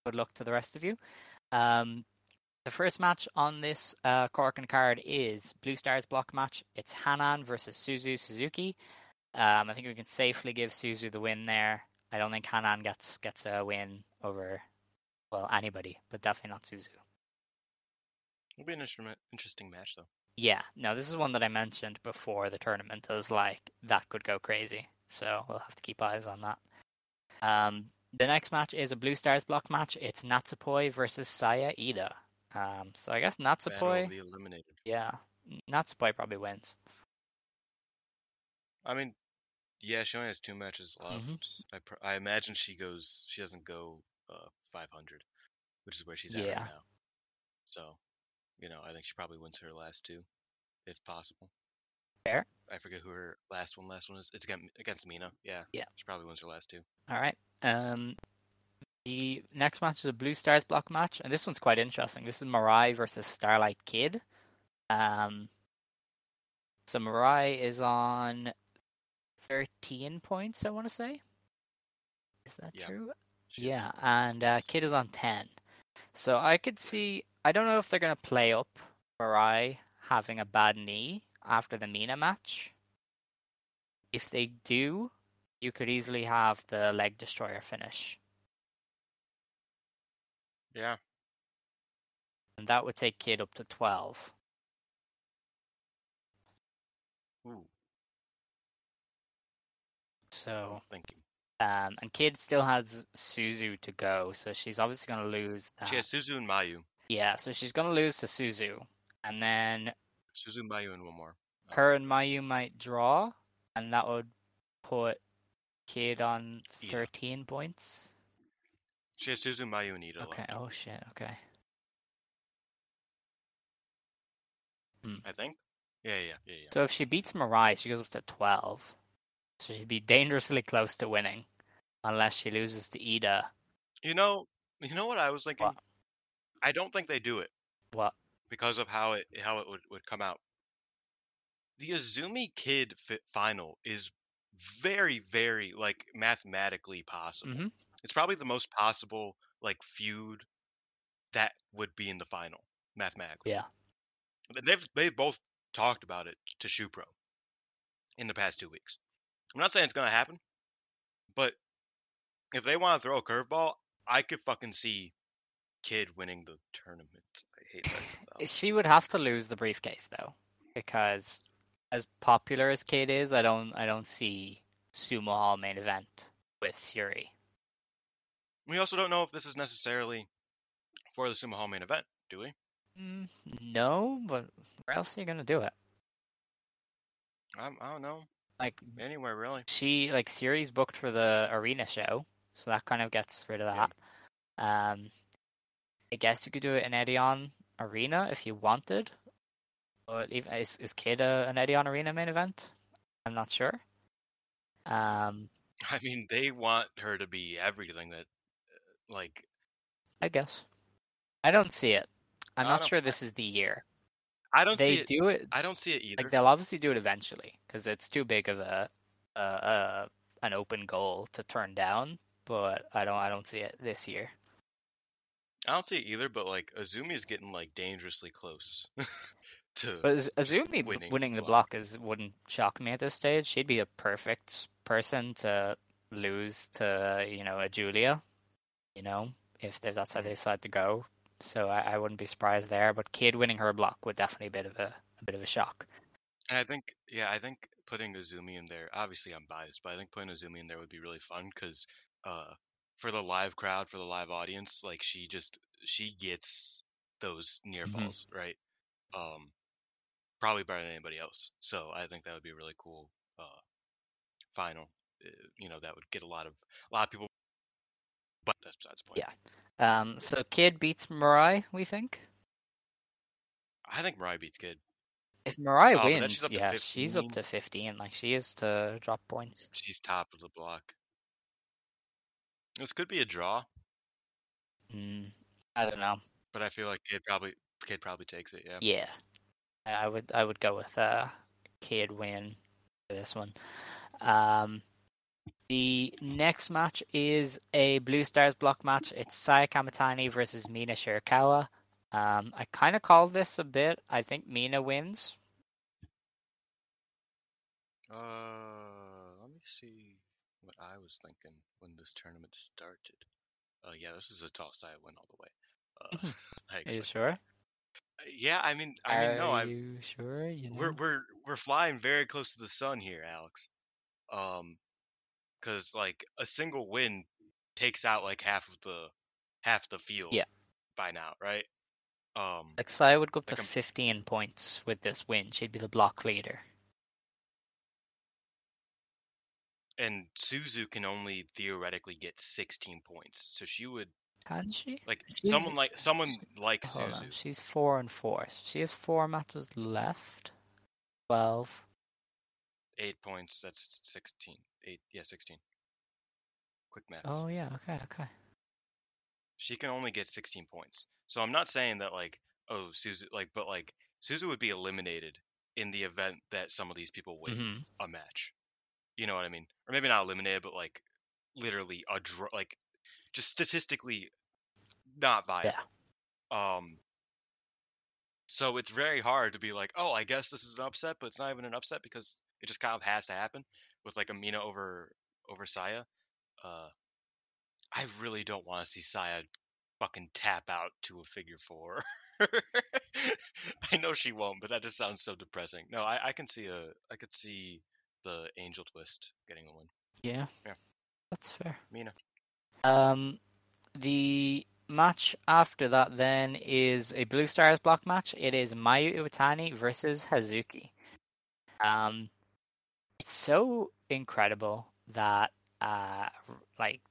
good luck to the rest of you. Um, the first match on this uh, and card is Blue Stars block match. It's Hanan versus Suzu Suzuki. Um, I think we can safely give Suzu the win there. I don't think Hanan gets gets a win over well anybody, but definitely not Suzu. It'll be an instrument, interesting match though. Yeah, no, this is one that I mentioned before the tournament. I was like, that could go crazy. So we'll have to keep eyes on that. Um, the next match is a Blue Stars block match. It's Natsupoi versus Saya Iida. Um, so I guess Natsupoi, eliminated. yeah, Natsupoi probably wins. I mean, yeah, she only has two matches left. Mhm. I pr- I imagine she goes. She doesn't go uh 500, which is where she's at Yeah. right now. So, you know, I think she probably wins her last two, if possible. Fair. I forget who her last one. Last one is. It's against against Mina. Yeah. Yeah. She probably wins her last two. All right. Um, the next match is a Blue Stars block match, and this one's quite interesting. This is Mirai versus Starlight Kid. Um, so Mirai is on 13 points, I want to say. Is that Yeah. true? She is. Yeah, and uh, Kid is on 10. So I could see. I don't know if they're going to play up Mirai having a bad knee after the Mina match. If they do, you could easily have the leg destroyer finish. Yeah. And that would take Kid up to 12. Ooh. So, thank you. um, and Kid still has Suzu to go, so she's obviously going to lose that. She has Suzu and Mayu. Yeah, so she's going to lose to Suzu. And then Suzu, Mayu, and one more. Uh, her and Mayu might draw, and that would put Kid on Iida. 13 points. She has Suzu, Mayu, and Iida Okay, left, oh shit, okay. Hmm. I think. Yeah, yeah, yeah, yeah. So if she beats Mirai, she goes up to 12. So she'd be dangerously close to winning, unless she loses to Iida. You know, you know what I was thinking. What? I don't think they do it What? Because of how it how it would, would come out. The Azumi Kid final is very, very like mathematically possible. Mhm. It's probably the most possible like feud that would be in the final mathematically. Yeah. They've they've both talked about it to Shupro in the past two weeks. I'm not saying it's gonna happen, but if they want to throw a curveball, I could fucking see Kid winning the tournament. I hate. She would have to lose the briefcase though, because as popular as Kate is, I don't I don't see Sumo Hall main event with Syuri. We also don't know if this is necessarily for the Sumo Hall main event, do we? Mm, no, but where else are you gonna do it? I'm, I don't know. Like Anywhere really. she like Syuri's booked for the arena show, so that kind of gets rid of Yeah. that. Um, I guess you could do it in Edion Arena if you wanted. But even is is Kid a, an Edion Arena main event? I'm not sure. Um, I mean, they want her to be everything that, uh, like, I guess. I don't see it. I'm not sure this is the year. I don't They see it. do it I don't see it either. like they'll obviously do it eventually because it's too big of a, a, a an open goal to turn down. But I don't I don't see it this year. I don't see it either, but like Azumi's getting like dangerously close to. But Az- Azumi winning winning, the the block is wouldn't shock me at this stage. She'd be a perfect person to lose to you know a Julia, you know if, if that's how they decide to go. So I, I wouldn't be surprised there. But Kid winning her block would definitely be a bit of a, a bit of a shock. And I think, yeah, I think putting Azumi in there. Obviously, I'm biased, but I think putting Azumi in there would be really fun because, uh, for the live crowd, for the live audience, like she just she gets those near Mhm. falls, right? Um, probably better than anybody else. So I think that would be a really cool uh final. Uh, you know, that would get a lot of a lot of people. But that's besides the point. Yeah. Um, so Kid beats Mirai, we think. I think Mirai beats Kid. If Mirai Oh, wins, she's up to yeah, she's up 15. to fifteen. Like she is to drop points. She's top of the block. This could be a draw, Mm, I don't know. but I feel like Kid probably Kid probably takes it. Yeah. Yeah, I would I would go with uh Kid win for this one. Um, the next match is a Blue Stars block match. It's Saya Kamatani versus Mina Shirakawa. Um, I kind of called this a bit. I think Mina wins. Uh, let me see what I was thinking when this tournament started. Uh, yeah, this is a toss. I win all the way. Uh, I Are you sure? Yeah, I mean, I mean, no, Are I you sure? You we're we're we're flying very close to the sun here, Alex. Um, because like a single win takes out like half of the half the field. Yeah. By now, right? Um, Like Saya would go up to I'm- 15 points with this win. She'd be the block leader. And Suzu can only theoretically get 16 points, so she would Can she? like She's- someone like someone she- like Suzu. on. She's four and four. She has four matches left. Twelve. Eight points. That's 16. Eight. Yeah, 16. Quick maths. Oh yeah. Okay. Okay. She can only get 16 points. So I'm not saying that like oh Suzu like but like Suzu would be eliminated in the event that some of these people win Mhm. a match. You know what I mean? Or maybe not eliminated, but like literally a draw, like just statistically not viable. Yeah. Um. So it's very hard to be like, oh, I guess this is an upset, but it's not even an upset because it just kind of has to happen with like Amina over over Saya. Uh, I really don't want to see Saya fucking tap out to a figure four. I know she won't, but that just sounds so depressing. No, I, I can see a I could see the angel twist getting a win. Yeah. Yeah. That's fair. Mina. Um, the match after that then is a Blue Stars block match. It is Mayu Iwatani versus Hazuki. Um, it's so incredible that uh, like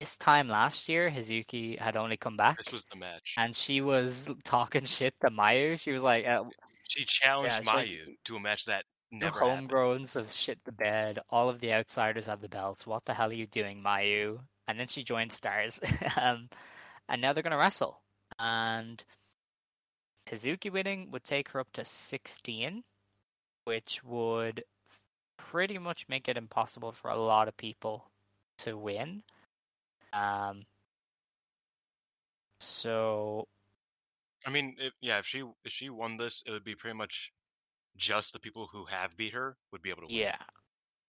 this time last year, Hazuki had only come back, This was the match. and she was talking shit to Mayu. She was like, uh, She challenged like- Mayu to a match that "You never happened. homegrowns have shit the bed. All of the outsiders have the belts. What the hell are you doing, Mayu?" And then she joined Stars, um, and now they're gonna wrestle. And Hazuki winning would take her up to sixteen, which would pretty much make it impossible for a lot of people to win. Um. So I mean, if, yeah, if she if she won this, it would be pretty much just the people who have beat her would be able to win. yeah.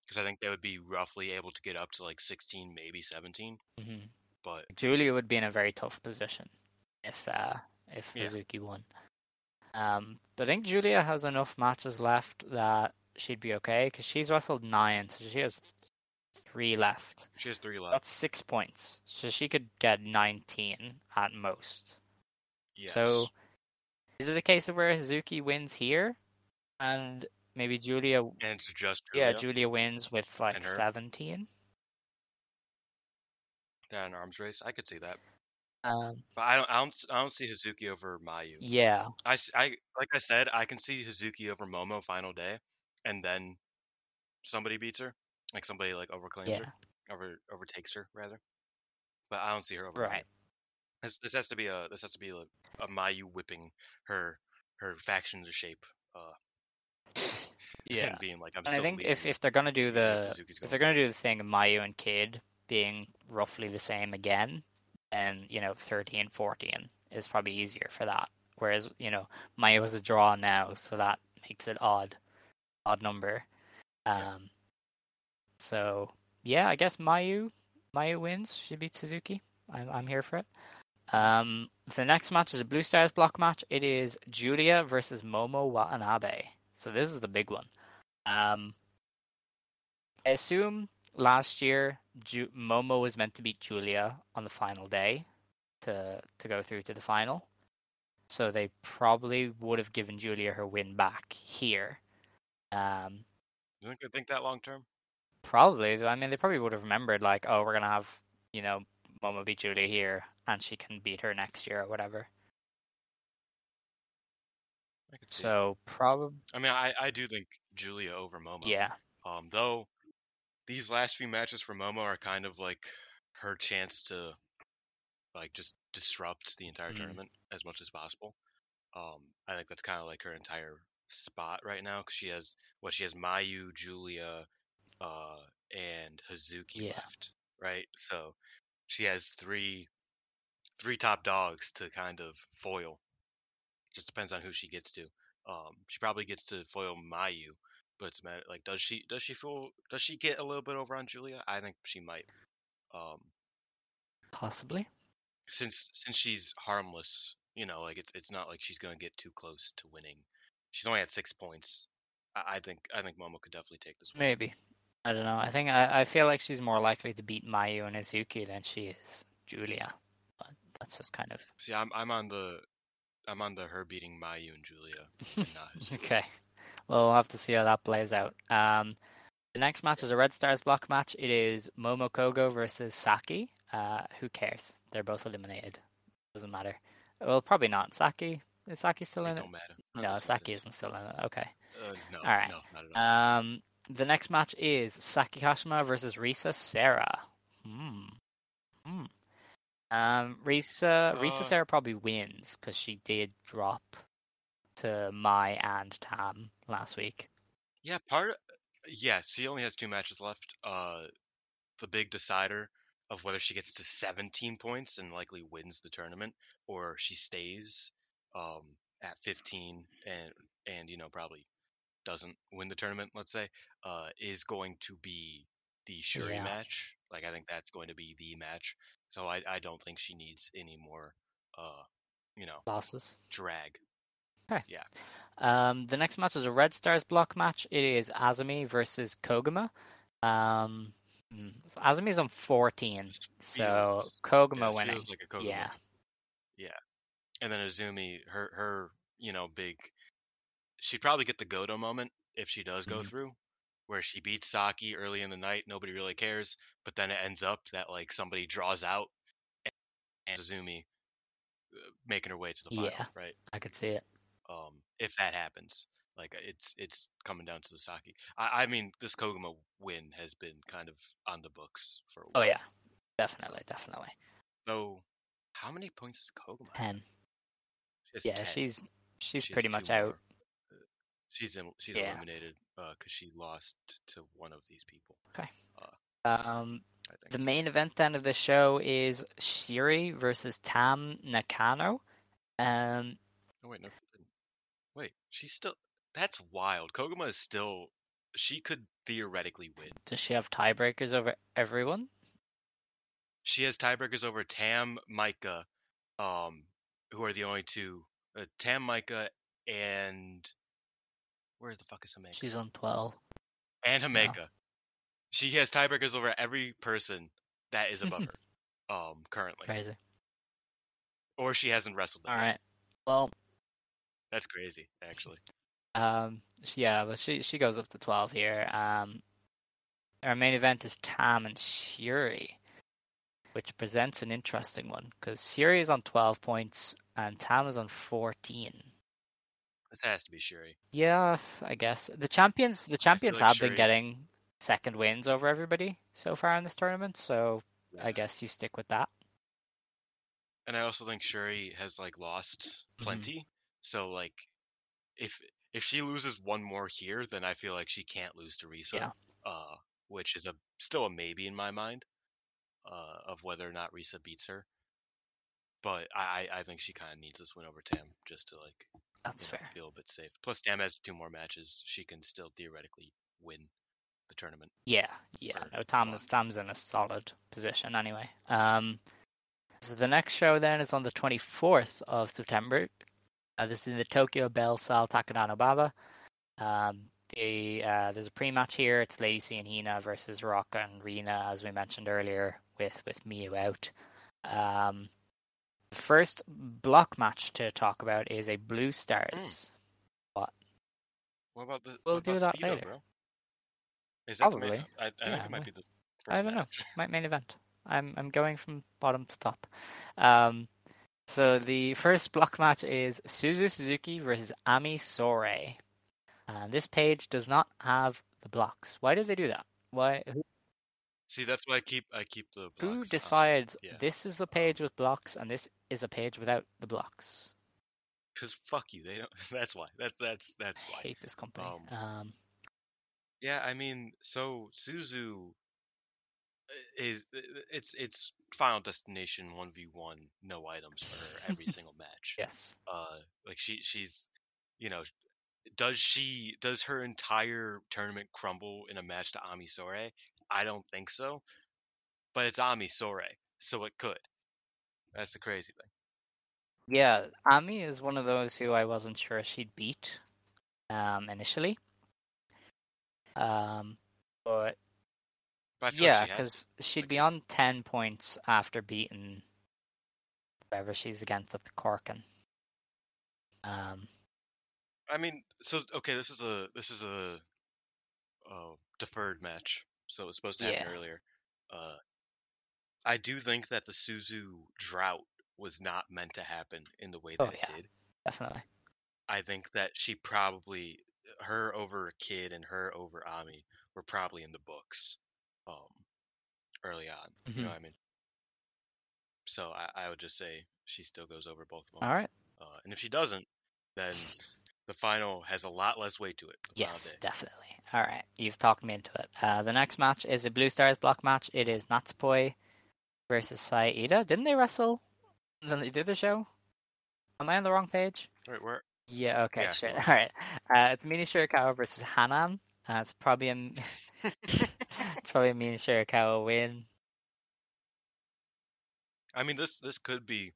because I think they would be roughly able to get up to like 16, maybe 17. hmm But Julia would be in a very tough position if uh, if Yeah. Hazuki won. Um, but I think Julia has enough matches left that she'd be okay because she's wrestled nine, so she has three left. she has three left. That's six points, so she could get nineteen at most. Yes. So, is it a case of where Hazuki wins here, and maybe Julia? and it's just Yeah, Julia, Julia wins with like And her. seventeen. yeah, an arms race. I could see that, Um, but I don't. I don't. I don't see Hazuki over Mayu. yeah, I, s- I- like I said, I can see Hazuki over Momo final day, and then somebody beats her, like somebody like overclaims yeah, her, over overtakes her rather. But I don't see her over. right. This, this has to be a this has to be a, a Mayu whipping her her faction into shape. Uh, Yeah. being like I think if, if they're gonna do the if they're gonna do the thing of Mayu and Kid being roughly the same again, and you know 13, 14 is probably easier for that. Whereas you know Mayu was a draw now, so that makes it odd, odd number. Um, so yeah, I guess Mayu Mayu wins. She beats Suzuki. I'm I'm here for it. Um, the next match is a Blue Stars block match. It is Julia versus Momo Watanabe. So this is the big one. Um, I assume last year Ju- Momo was meant to beat Julia on the final day to to go through to the final. So they probably would have given Julia her win back here. Um, You think they think that long term? probably. I mean, they probably would have remembered like, oh, we're gonna have you know Momo beat Julia here, and she can beat her next year or whatever. So probably, I mean, I I do think Julia over Momo. yeah, Um, though these last few matches for Momo are kind of like her chance to like just disrupt the entire Mhm. tournament as much as possible. Um, I think that's kind of like her entire spot right now because she has what she has Mayu, Julia, uh, and Hazuki Yeah. left, right? So she has three three top dogs to kind of foil. Just depends on who she gets to. Um, she probably gets to foil Mayu, but it's matter like does she does she feel does she get a little bit over on Julia? I think she might. Um, possibly. since since she's harmless, you know, like it's it's not like she's gonna get too close to winning. She's only at six points. I, I think I think Momo could definitely take this one. Maybe. I don't know. I think I, I feel like she's more likely to beat Mayu and Izuki than she is Julia. But that's just kind of See, I'm I'm on the I'm on the her beating Mayu and Julia. and not okay. Well, we'll have to see how that plays out. Um, the next match is a Red Stars block match. It is Momo Kogo versus Saki. Uh, who cares? They're both eliminated. Doesn't matter. Well, probably not. Saki is Saki still in it? don't matter. No, Saki matter. isn't still in it. Okay. Uh, no, All right. no, not at all. Um, the next match is Saki Kashima versus Risa Sera. Hmm. Hmm. Um, Risa Risa Uh, Sera probably wins because she did drop to Mai and Tam last week. Yeah, part. Of, Yeah, she only has two matches left. Uh, the big decider of whether she gets to 17 points and likely wins the tournament, or she stays um at 15 and and you know probably doesn't win the tournament. Let's say uh is going to be the Syuri Yeah. match. Like I think that's going to be the match. So I I don't think she needs any more uh you know Losses. drag. Okay. Yeah. Um, the next match is a Red Stars block match. It is Azumi versus Koguma. Um, hmm, so Azumi's on 14, so Feels- Koguma yeah, winning. like a Koguma yeah. and then Azumi, her her you know big, she'd probably get the Goto moment if she does go Mhm. through, where she beats Saki early in the night, nobody really cares, but then it ends up that like somebody draws out and Suzumi uh, making her way to the final, Yeah. right? I could see it. Um, if that happens, like it's it's coming down to the Saki. I, I mean, this Koguma win has been kind of on the books for a Oh yeah, definitely, definitely. So, how many points is Koguma? Ten. She Yeah, 10. she's she's She pretty much out. Uh, She's in, she's Yeah. eliminated because she lost to one of these people. Okay. Um, the main event then of the show is Syuri versus Tam Nakano. Um, Oh wait, no. Wait, she's still. That's wild. Koguma is still. She could theoretically win. does she have tiebreakers over everyone? She has tiebreakers over Tam, Maika, um, who are the only two. Uh, Tam, Maika, and where the fuck is Hameka? She's on twelve. and Hameka. She has tiebreakers over every person that is above her, um, currently, Crazy. or she hasn't wrestled. them All yet. right. Well, That's crazy, actually. um, yeah, but she she goes up to twelve here. Um, our main event is Tam and Syuri, which presents an interesting one because Syuri is on twelve points and Tam is on fourteen. This has to be Syuri. Yeah, I guess the champions the champions like have been getting second wins over everybody so far in this tournament, so I guess you stick with that. And I also think Syuri has like lost Mhm. plenty. So like, if if she loses one more here, then I feel like she can't lose to Risa. Yeah. Uh, which is a still a maybe in my mind. Uh, of whether or not Risa beats her. But I I I think she kind of needs this win over Tam just to like That's fair. feel a bit safe. Plus, Tam has two more matches. She can still theoretically win the tournament. Yeah, yeah. No, is Tam's in a solid position anyway. Um, so the next show then is on the twenty fourth of September. Uh, this is in the Tokyo Belle Salle Takadano Baba. Um, the uh, there's a pre-match here. It's Lacey and Hina versus Rocka and Rena, as we mentioned earlier, with with Miyu out. Um, the first block match to talk about is a Blue Stars. What What about the? We'll do that Speedo, later. Bro? Is that the main- Probably. I, I Yeah, think it might be the. First I don't know. match. My main event. I'm I'm going from bottom to top. Um, so the first block match is Suzu Suzuki versus Ami Sourei. And this page does not have the blocks. Why did they do that? Why? Who, See, that's why I keep I keep the. who blocks on. decides yeah. this is the page with blocks and this is a page without the blocks? Because fuck you, they don't. That's why. That's that's that's I why. hate this company. Um, Um, Yeah, I mean, so Suzu is it's it's Final Destination one v one, no items for her every single match. yes. Uh, like she she's, you know, does she does her entire tournament crumble in a match to Ami Sourei? I don't think so, but it's Ami Sourei, so it could. That's the crazy thing. Yeah, Ami is one of those who I wasn't sure she'd beat um, initially. Um, but But yeah, like she because she'd Like, be she- on 10 points after beating whoever she's against at the Korakuen. Um, I mean, so okay, this is a this is a uh, deferred match, so it's supposed to happen Yeah. earlier. Uh, I do think that the Suzu drought was not meant to happen in the way that Oh, it yeah. did. definitely. I think that she probably her over Kid and her over Ami were probably in the books, um, early on. You know Mhm. what I mean? So I, I would just say she still goes over both of them. All right. Uh, and if she doesn't, then the final has a lot less weight to it. Yes, definitely. All right. You've talked me into it. Uh, the next match is a Blue Stars block match. It is Natsupoi versus Saida. Didn't they wrestle when they did the show? Am I on the wrong page? Wait, where? Yeah, okay, Yeah, on. All right. Uh, it's Mina Shirakawa versus Hanan. Uh, it's probably a it's probably a Mina Shirakawa win. I mean, this this could be.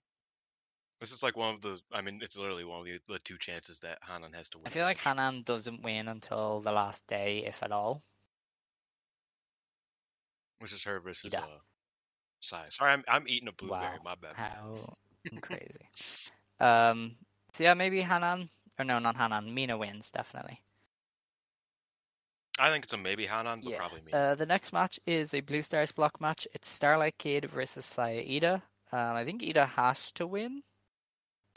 This is like one of the. I mean, it's literally one of the, the two chances that Hanan has to win. I feel like. Hanan doesn't win until the last day, if at all. which is her versus Yeah. uh, Sai. Sorry, I'm I'm eating a blueberry. Wow. My bad. How crazy. Um. So yeah, maybe Hanan or no, not Hanan. Mina wins definitely. I think it's a maybe Hanan, but probably me. Uh, the next match is a Blue Stars block match. It's Starlight Kid versus Saya Iida. Um, I think Iida has to win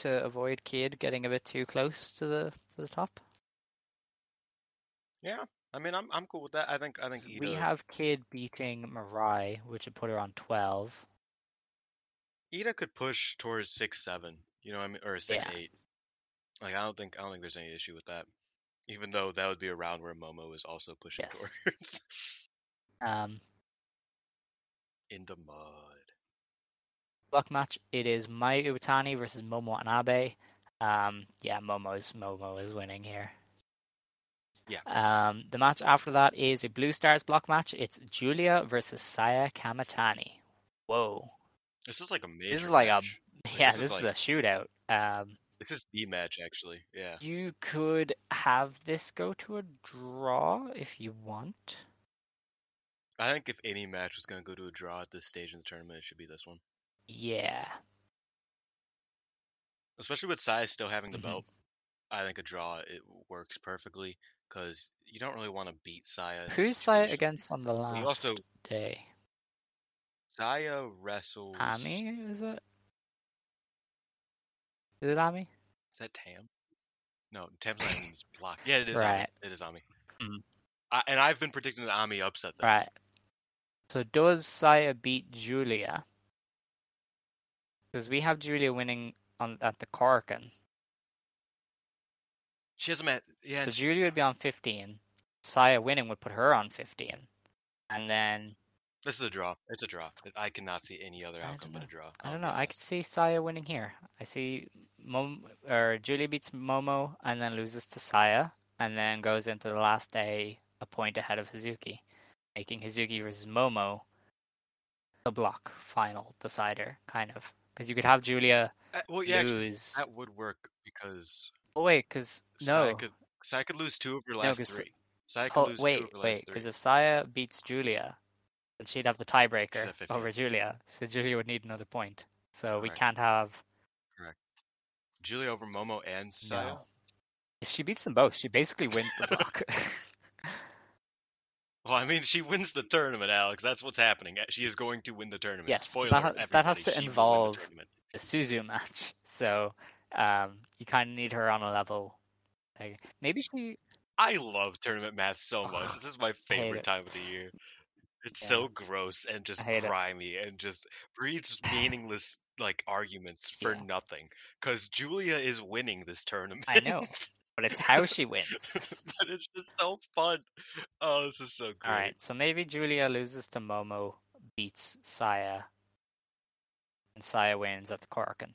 to avoid Kid getting a bit too close to the to the top. yeah, I mean, I'm I'm cool with that. I think I think We Iida, have Kid beating Mirai, which would put her on twelve. Iida could push towards six seven. You know, I mean, or six Yeah. eight. Like I don't think I don't think there's any issue with that. Even though that would be a round where Momo is also pushing Yes. towards Um, in the mud. Block match. It is Mayu Iwatani versus Momo Watanabe. Um, yeah, Momo's Momo is winning here. Yeah. Um, the match after that is a Blue Stars block match. It's Julia versus Saya Kamatani. Whoa. This is like a major. This is like match. a Like, yeah, this this is like- a shootout. Um, This is the match actually. Yeah. you could have this go to a draw if you want. I think if any match was gonna go to a draw at this stage in the tournament, it should be this one. Yeah. Especially with Sai still having the Mhm. belt. I think a draw it works perfectly because you don't really want to beat Saya. Who's Saya against on the last you also- day? Saya wrestles. Ami, is it? Is it Ami? Is that Tam? No, Tam's not in this block. Yeah, it is. Ami. Right. It is Ami. Mhm. I, and I've been predicting the Ami upset. Though. Right. So does Saya beat Julia? Because we have Julia winning on at the Korakuen. She hasn't met. Yeah. so she- Julia would be on 15. Saya winning would put her on 15. And then, This is a draw. It's a draw. I cannot see any other outcome but a draw. I don't know, I could see Saya winning here. I see Mom or Julia beats Momo and then loses to Saya and then goes into the last day a point ahead of Hazuki, making Hazuki versus Momo the block final decider, kind of. Because you could have Julia Uh, well, yeah, actually, lose. that would work because Oh wait, because no, could Sai could lose two of No, last 'cause- three. Sai could Oh, lose wait, two of wait, because if Saya beats Julia, then she'd have the tiebreaker over Julia. So Julia would need another point. So we can't have Correct. Julia over Momo and Saya. no. If she beats them both, she basically wins the block. Well, I mean, she wins the tournament, Alex. That's what's happening. She is going to win the tournament. Yes, Spoiler, that ha- that has to she will win the involve- a Suzu match. So um, you kind of need her on a level. Like, maybe she. I love tournament math so much. This is my favorite time of the year. It's Yeah. so gross and just hate it. grimy and just breeds meaningless like arguments for Yeah. nothing. Because Julia is winning this tournament. I know. But it's how she wins. but it's just so fun. Oh, this is so great. All right, so maybe Julia loses to Momo, beats Saya, and Saya wins at the Korakuen.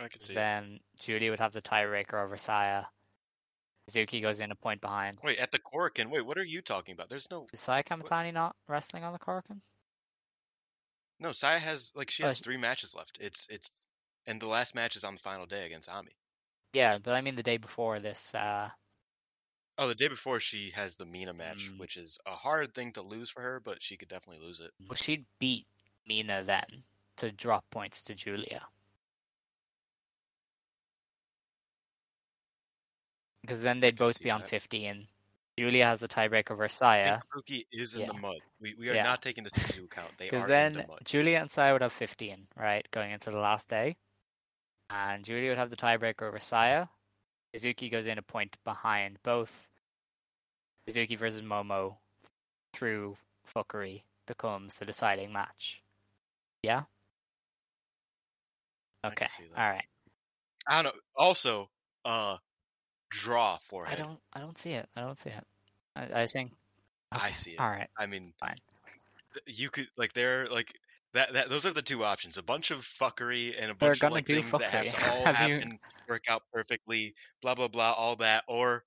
I can see. Then Julia would have the tiebreaker over Saya. Suzuki goes in a point behind. Wait, at the Korakuen. Wait, what are you talking about? There's no Is Saya Kamatani not wrestling on the Korakuen? no. Saya has like she Oh, has she- three matches left. It's it's and the last match is on the final day against Ami. Yeah, but I mean the day before this. Uh, Oh, the day before she has the Mina match, Mm. which is a hard thing to lose for her, but she could definitely lose it. well, she'd beat Mina then to drop points to Julia. Because then they'd both be on that. 15. Julia has the tiebreaker over And Saya. Kabuki is in the mud. We we are Yeah. not taking this into account. They are then in the mud. Julia and Saya would have 15, right, going into the last day. And Julia would have the tiebreaker over Saya. Suzuki goes in a point behind both. Suzuki versus Momo through fuckery becomes the deciding match. Yeah? Okay. All right. I don't know. Also, uh, draw for I don't I don't see it. I don't see it. I, I think I see it. All right. I mean, Fine. you could like they're like that. That those are the two options: a bunch of fuckery and a bunch of like things that have to all Have you- happen, work out perfectly, blah blah blah, all that, or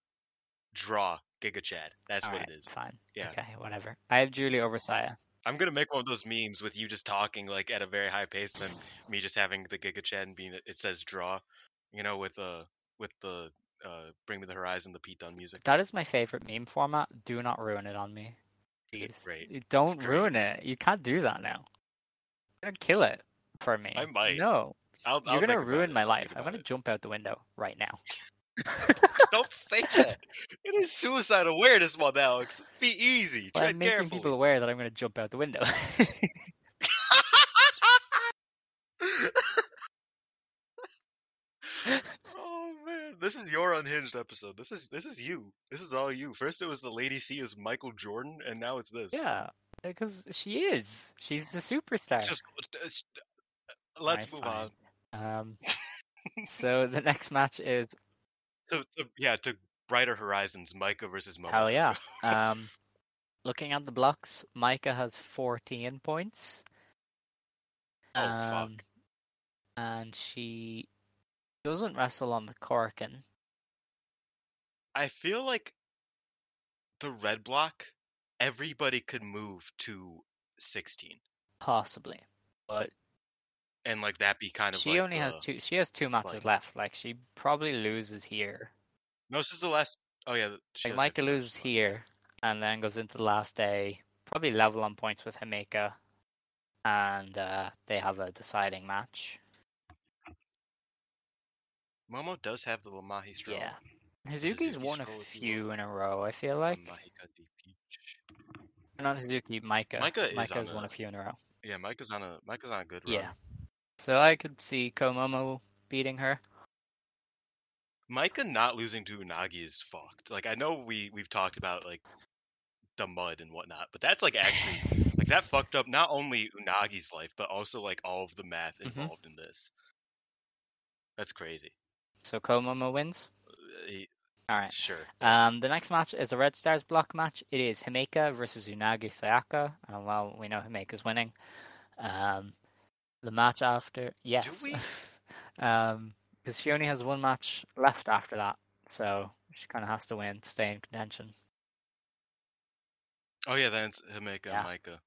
draw Giga Chad. That's All what right, it is. Fine. Yeah. Okay, whatever. I have Julie over Saya. I'm gonna make one of those memes with you just talking like at a very high pace, and then me just having the Giga Chad and being that it says draw, you know, with uh with the uh Bring Me the Horizon, the Pete Dunne music. That is my favorite meme format. Do not ruin it on me. It's great. Don't great. ruin it. You can't do that now. You're gonna kill it for me. I might. No. I'll, You're gonna ruin my life. I'm gonna it. jump out the window right now. Don't say that. It is suicide awareness month, Alex. Be easy. Tread I'm making carefully. people aware that I'm to jump out the window. oh man, this is your unhinged episode. This is this is you. This is all you. First it was the lady C is Michael Jordan, and now it's this. yeah, because she is. She's the superstar. Just let's Alright, move fine. on. Um, so the next match is To, to, yeah, to brighter horizons. Maika versus Momo. hell yeah. Um, looking at the blocks, Maika has 14 points. Oh, fuck. Um, And she doesn't wrestle on the Korakuen. I feel like the red block, everybody could move to 16, Possibly, but and like that be kind of. she like only has two. She has two matches like- left. Like she probably loses here. No, this is the last. Oh yeah, she Like Maika loses left. here, and then goes into the last day, probably level on points with Himeka, and uh, they have a deciding match. Momo does have the Lamahi straw. Yeah, Hazuki's won a scroll if you few in a row. I feel like Mahika D Peach. Not Hazuki, Maika. Maika is Maika's on won a- a few in a row. Yeah, Maika's on a Maika's on a good run. Yeah, so I could see Komomo beating her. Maika not losing to Unagi is fucked. Like I know we we've talked about like the mud and whatnot, but that's like actually like that fucked up not only Unagi's life but also like all of the math Mhm. involved in this. That's crazy. So Komomo wins. Uh, he- All right. Sure. Um, the next match is a Red Stars block match. It is Himeka versus Unagi Sayaka. Uh, well, we know Himeka's winning. Um, the match after, yes, we? um, because she only has one match left after that, so she kind of has to win, stay in contention. Oh yeah, then it's Himeka Yeah. and Maika.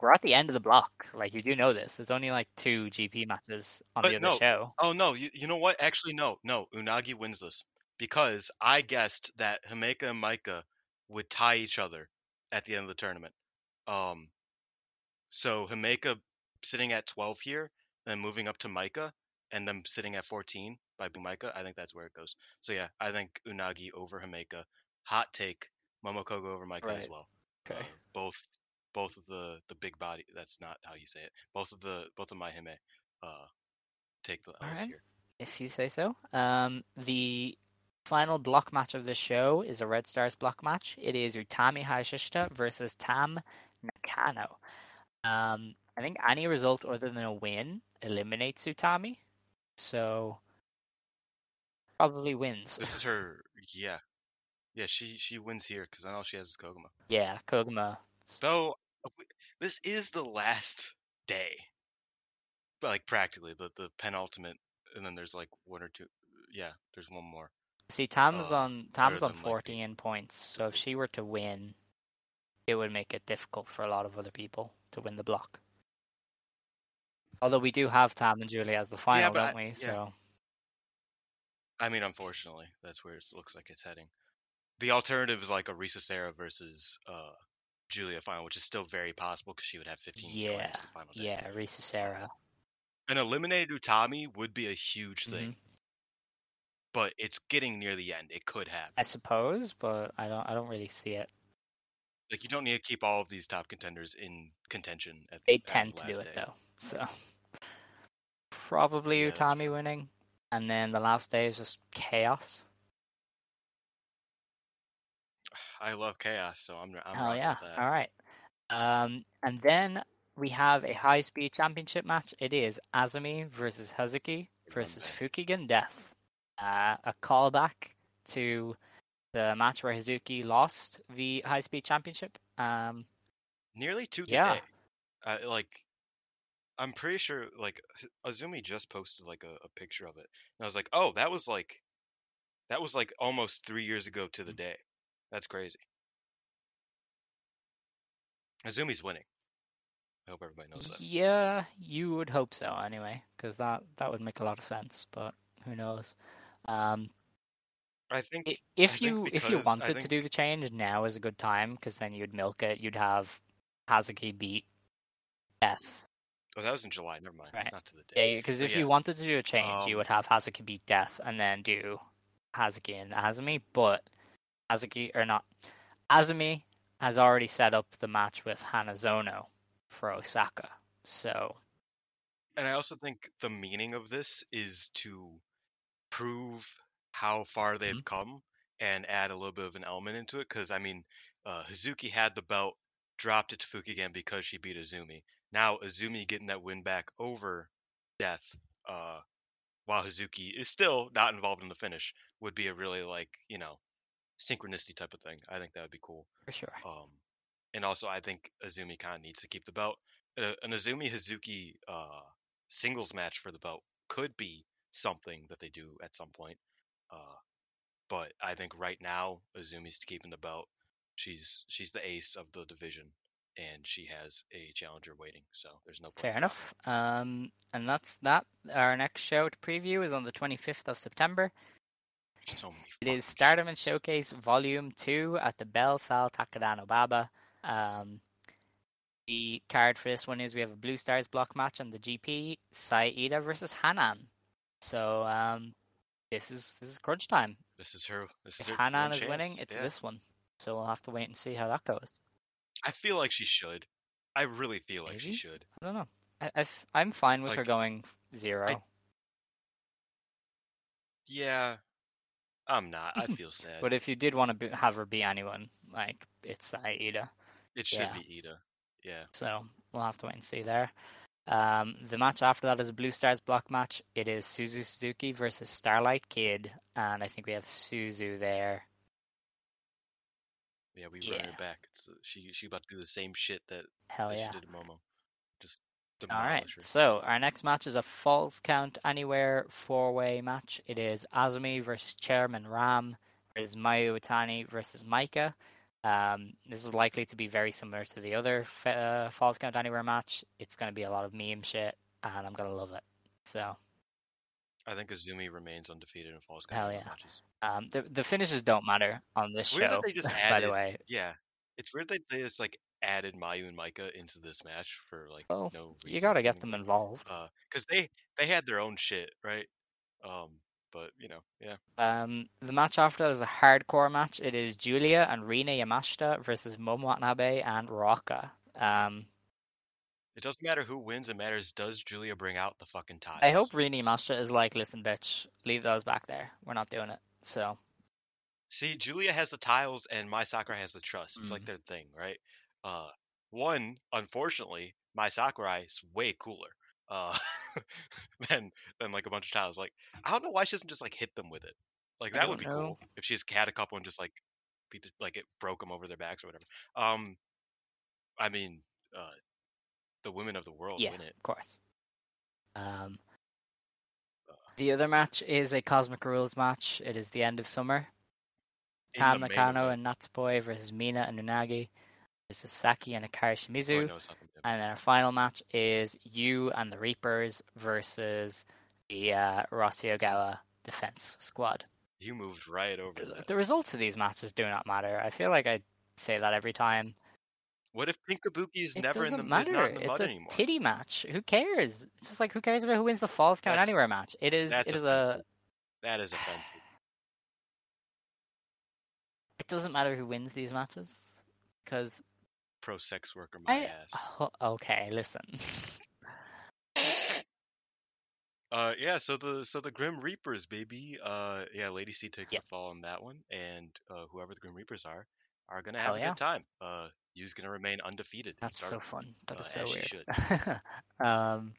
We're at the end of the block. Like you do know this. There's only like two GP matches on But the other no, show. Oh no, you you know what? Actually no, no, Unagi wins this because I guessed that Himeka and Maika would tie each other at the end of the tournament. Um so Himeka sitting at 12 here, then moving up to Maika and then sitting at 14 by Maika, I think that's where it goes. So yeah, I think Unagi over Himeka. Hot take, Momo Kogo over Micah as well. Okay. Uh, both both of the the big body that's not how you say it. Both of the both of my Hime uh take the L's Alright. here. if you say so. Um, the final block match of the show is a Red Stars block match. It is Utami Hayashishita versus Tam Nakano. Um, I think any result other than a win eliminates Utami, so probably wins. This is her yeah. Yeah, she she wins here because I know she has is Koguma. Yeah, Koguma. Uh, this is the last day. Like practically the the penultimate and then there's like one or two yeah, there's one more. See, Tam's uh, on Tam's on 14 points, so if she were to win, it would make it difficult for a lot of other people to win the block. Although we do have Tam and Julie as the final, but don't I- we? yeah. So I mean, unfortunately, that's where it looks like it's heading. The alternative is like a Risa Sera versus uh, Julia final, which is still very possible because she would have 15 going yeah, the final day. yeah, Risa Sera. An eliminated Utami would be a huge thing, Mm-hmm. But it's getting near the end. It could happen. I suppose, but I don't. I don't really see it. Like you don't need to keep all of these top contenders in contention. At They at the tend to do it day. though, so probably Yeah, Utami winning, and then the last day is just chaos. I love chaos, so I'm. I'm Hell yeah! All right. Um, and then we have a high speed championship match. It is Azumi versus Hazuki versus Fukigen Death. Uh, a callback to the match where Hazuki lost the high speed championship. Um, Nearly two Yeah. Uh, like, I'm pretty sure like Azumi just posted like a, a picture of it, and I was like, oh, that was like, that was like almost three years ago to Mm. the day. That's crazy. Azumi's winning. I hope everybody knows that. yeah, you would hope so anyway, because that that would make a lot of sense. But who knows? Um, I think i- if think you if you I wanted to do the change, now is a good time because then you'd milk it. You'd have Hazuki beat Death. Oh, that was in July. Never mind. Right. Not to the day. Yeah, because if yeah, you wanted to do a change, you um, would have Hazuki beat Death and then do Hazuki and Azumi, but Hazuki or not Azumi has already set up the match with Hanazono for Osaka. So And I also think the meaning of this is to prove how far they've Mhm. come and add a little bit of an element into it. Because I mean, uh, Hazuki had the belt, dropped it to Fukigen because she beat Azumi. Now Azumi getting that win back over Death, uh, while Hazuki is still not involved in the finish, would be a really like you know synchronicity type of thing. I think that would be cool. for sure. Um, and also, I think Azumi kind of needs to keep the belt. Uh, an Azumi Hazuki uh, singles match for the belt could be something that they do at some point. Uh, but I think right now Azumi's keeping the belt. She's she's the ace of the division, and she has a challenger waiting. So there's no point Fair enough. Um, and that's that. Our next show to preview is on the 25th of September. So It is Stardom and. Showcase Volume 2 at the Belle Salle Takadano Baba. Um, the card for this one is we have a Blue Stars block match on the GP, Saida versus Hanan. So um, this is this is crunch time. This is her. This is If her Hanan is chance. winning, it's yeah. this one. So we'll have to wait and see how that goes. I feel like she should. I really feel like she should. I don't know. I, I've, I'm fine with her going zero. Yeah, I'm not. I feel sad. But if you did want to be, have her be anyone, like it's Saida. it should yeah. be Iida. Yeah. So we'll have to wait and see there. Um, the match after that is a Blue Stars block match. It is Suzu Suzuki versus Starlight Kid, and I think we have Suzu there. Yeah, we run her back. It's she she about to do the same shit that, Hell that yeah! she did to Momo. Just All right. her. So our next match is a Falls Count Anywhere four-way match. It is Azumi versus Chairman Ram versus Mayu Iwatani versus Maika. Um, this is likely to be very similar to the other f- uh, Falls Count Anywhere match. It's going to be a lot of meme shit, and I'm going to love it. So I think Azumi remains undefeated in Falls Hell Count yeah. matches. um, the the finishes don't matter on this Weird show. just by the way, Yeah, it's weird that they just like added Mayu and Maika into this match for like Well, no. you got to get them involved. Uh, because they they had their own shit, right? Um, but you know, yeah. Um, the match after that is a hardcore match. It is Julia and Rina Yamashita versus Momo Watanabe and Rocca. Um, It doesn't matter who wins. It matters does Julia bring out the fucking titles. I hope Rina Yamashita is like, listen, bitch, leave those back there. We're not doing it. So See, Julia has the tiles and Mai Sakurai has the trust. It's Mm. like their thing, right? Uh, one, unfortunately, Mai Sakurai is way cooler uh, than than like a bunch of tiles. Like, I don't know why she doesn't just like hit them with it. Like that would be know. cool if she just had a couple and just like beat the, like it broke them over their backs or whatever. Um, I mean, uh, the women of the world yeah, win it. of course. Um, the other match is a Cosmic Rules match. It is the end of summer. The Nakano and Natsupoi versus Mina and Unagi versus Saki and Akari Oh, Shimizu. know it's not the main. And then our final match is you and the Reapers versus the uh, Rossy Ogawa defense squad. You moved right over The, the results of these matches do not matter. I feel like I say that every time. What if Pink Kabuki's It never in the is matter. not in the It's a anymore? titty match. Who cares? It's just like who cares about who wins the Falls Count That's- Anywhere match? It is. It is offensive. a. That is offensive. It doesn't matter who wins these matches because Pro sex worker, my I. ass. Oh, okay, listen. Uh, yeah. So the so the Grim Reapers, baby. Uh, yeah. Lady C takes Yep. the fall on that one, and uh, whoever the Grim Reapers are, are gonna Hell have a yeah. good time. Uh, Yu's gonna remain undefeated. That's so fun. That uh, is so weird. um,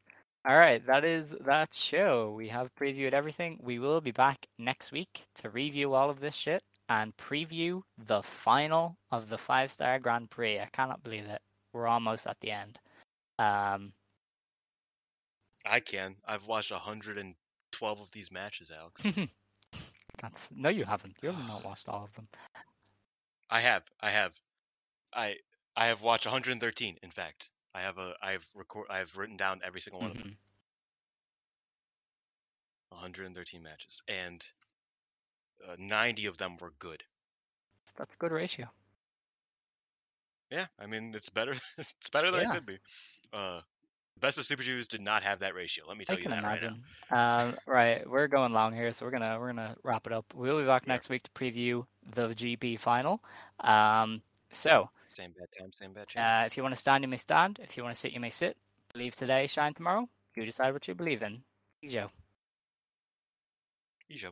all right, that is that show. We have previewed everything. We will be back next week to review all of this shit and preview the final of the five star Grand Prix. I cannot believe it. We're almost at the end. Um, I can. I've watched hundred and twelve of these matches, Alex. that's no, you haven't. You have not watched all of them. I have. I have. I I have watched 113. In fact, I have a. I have record. I have written down every single one of them. Mhm. 113 matches, and uh, 90 of them were good. That's a good ratio. Yeah, I mean it's better. it's better than Yeah. it could be. Uh, Best of Super Jews did not have that ratio. Let me tell you that right now. imagine. Um, right, we're going long here, so we're gonna we're gonna wrap it up. We'll be back Yeah. next week to preview the GP final. Um, so Same bad time, same bad channel. uh, if you want to stand, you may stand. If you want to sit, you may sit. Believe today, shine tomorrow. You decide what you believe in. Joe. Ijo.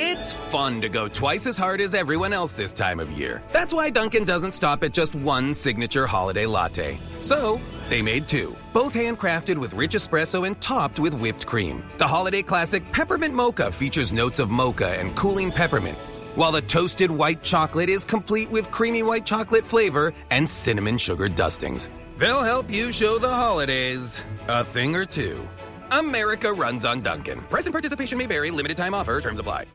It's fun to go twice as hard as everyone else this time of year. That's why Dunkin' doesn't stop at just one signature holiday latte. So, they made two, both handcrafted with rich espresso and topped with whipped cream. The holiday classic Peppermint Mocha features notes of mocha and cooling peppermint, while the toasted white chocolate is complete with creamy white chocolate flavor and cinnamon sugar dustings. They'll help you show the holidays a thing or two. America runs on Dunkin'. Present participation may vary, limited time offer, terms apply.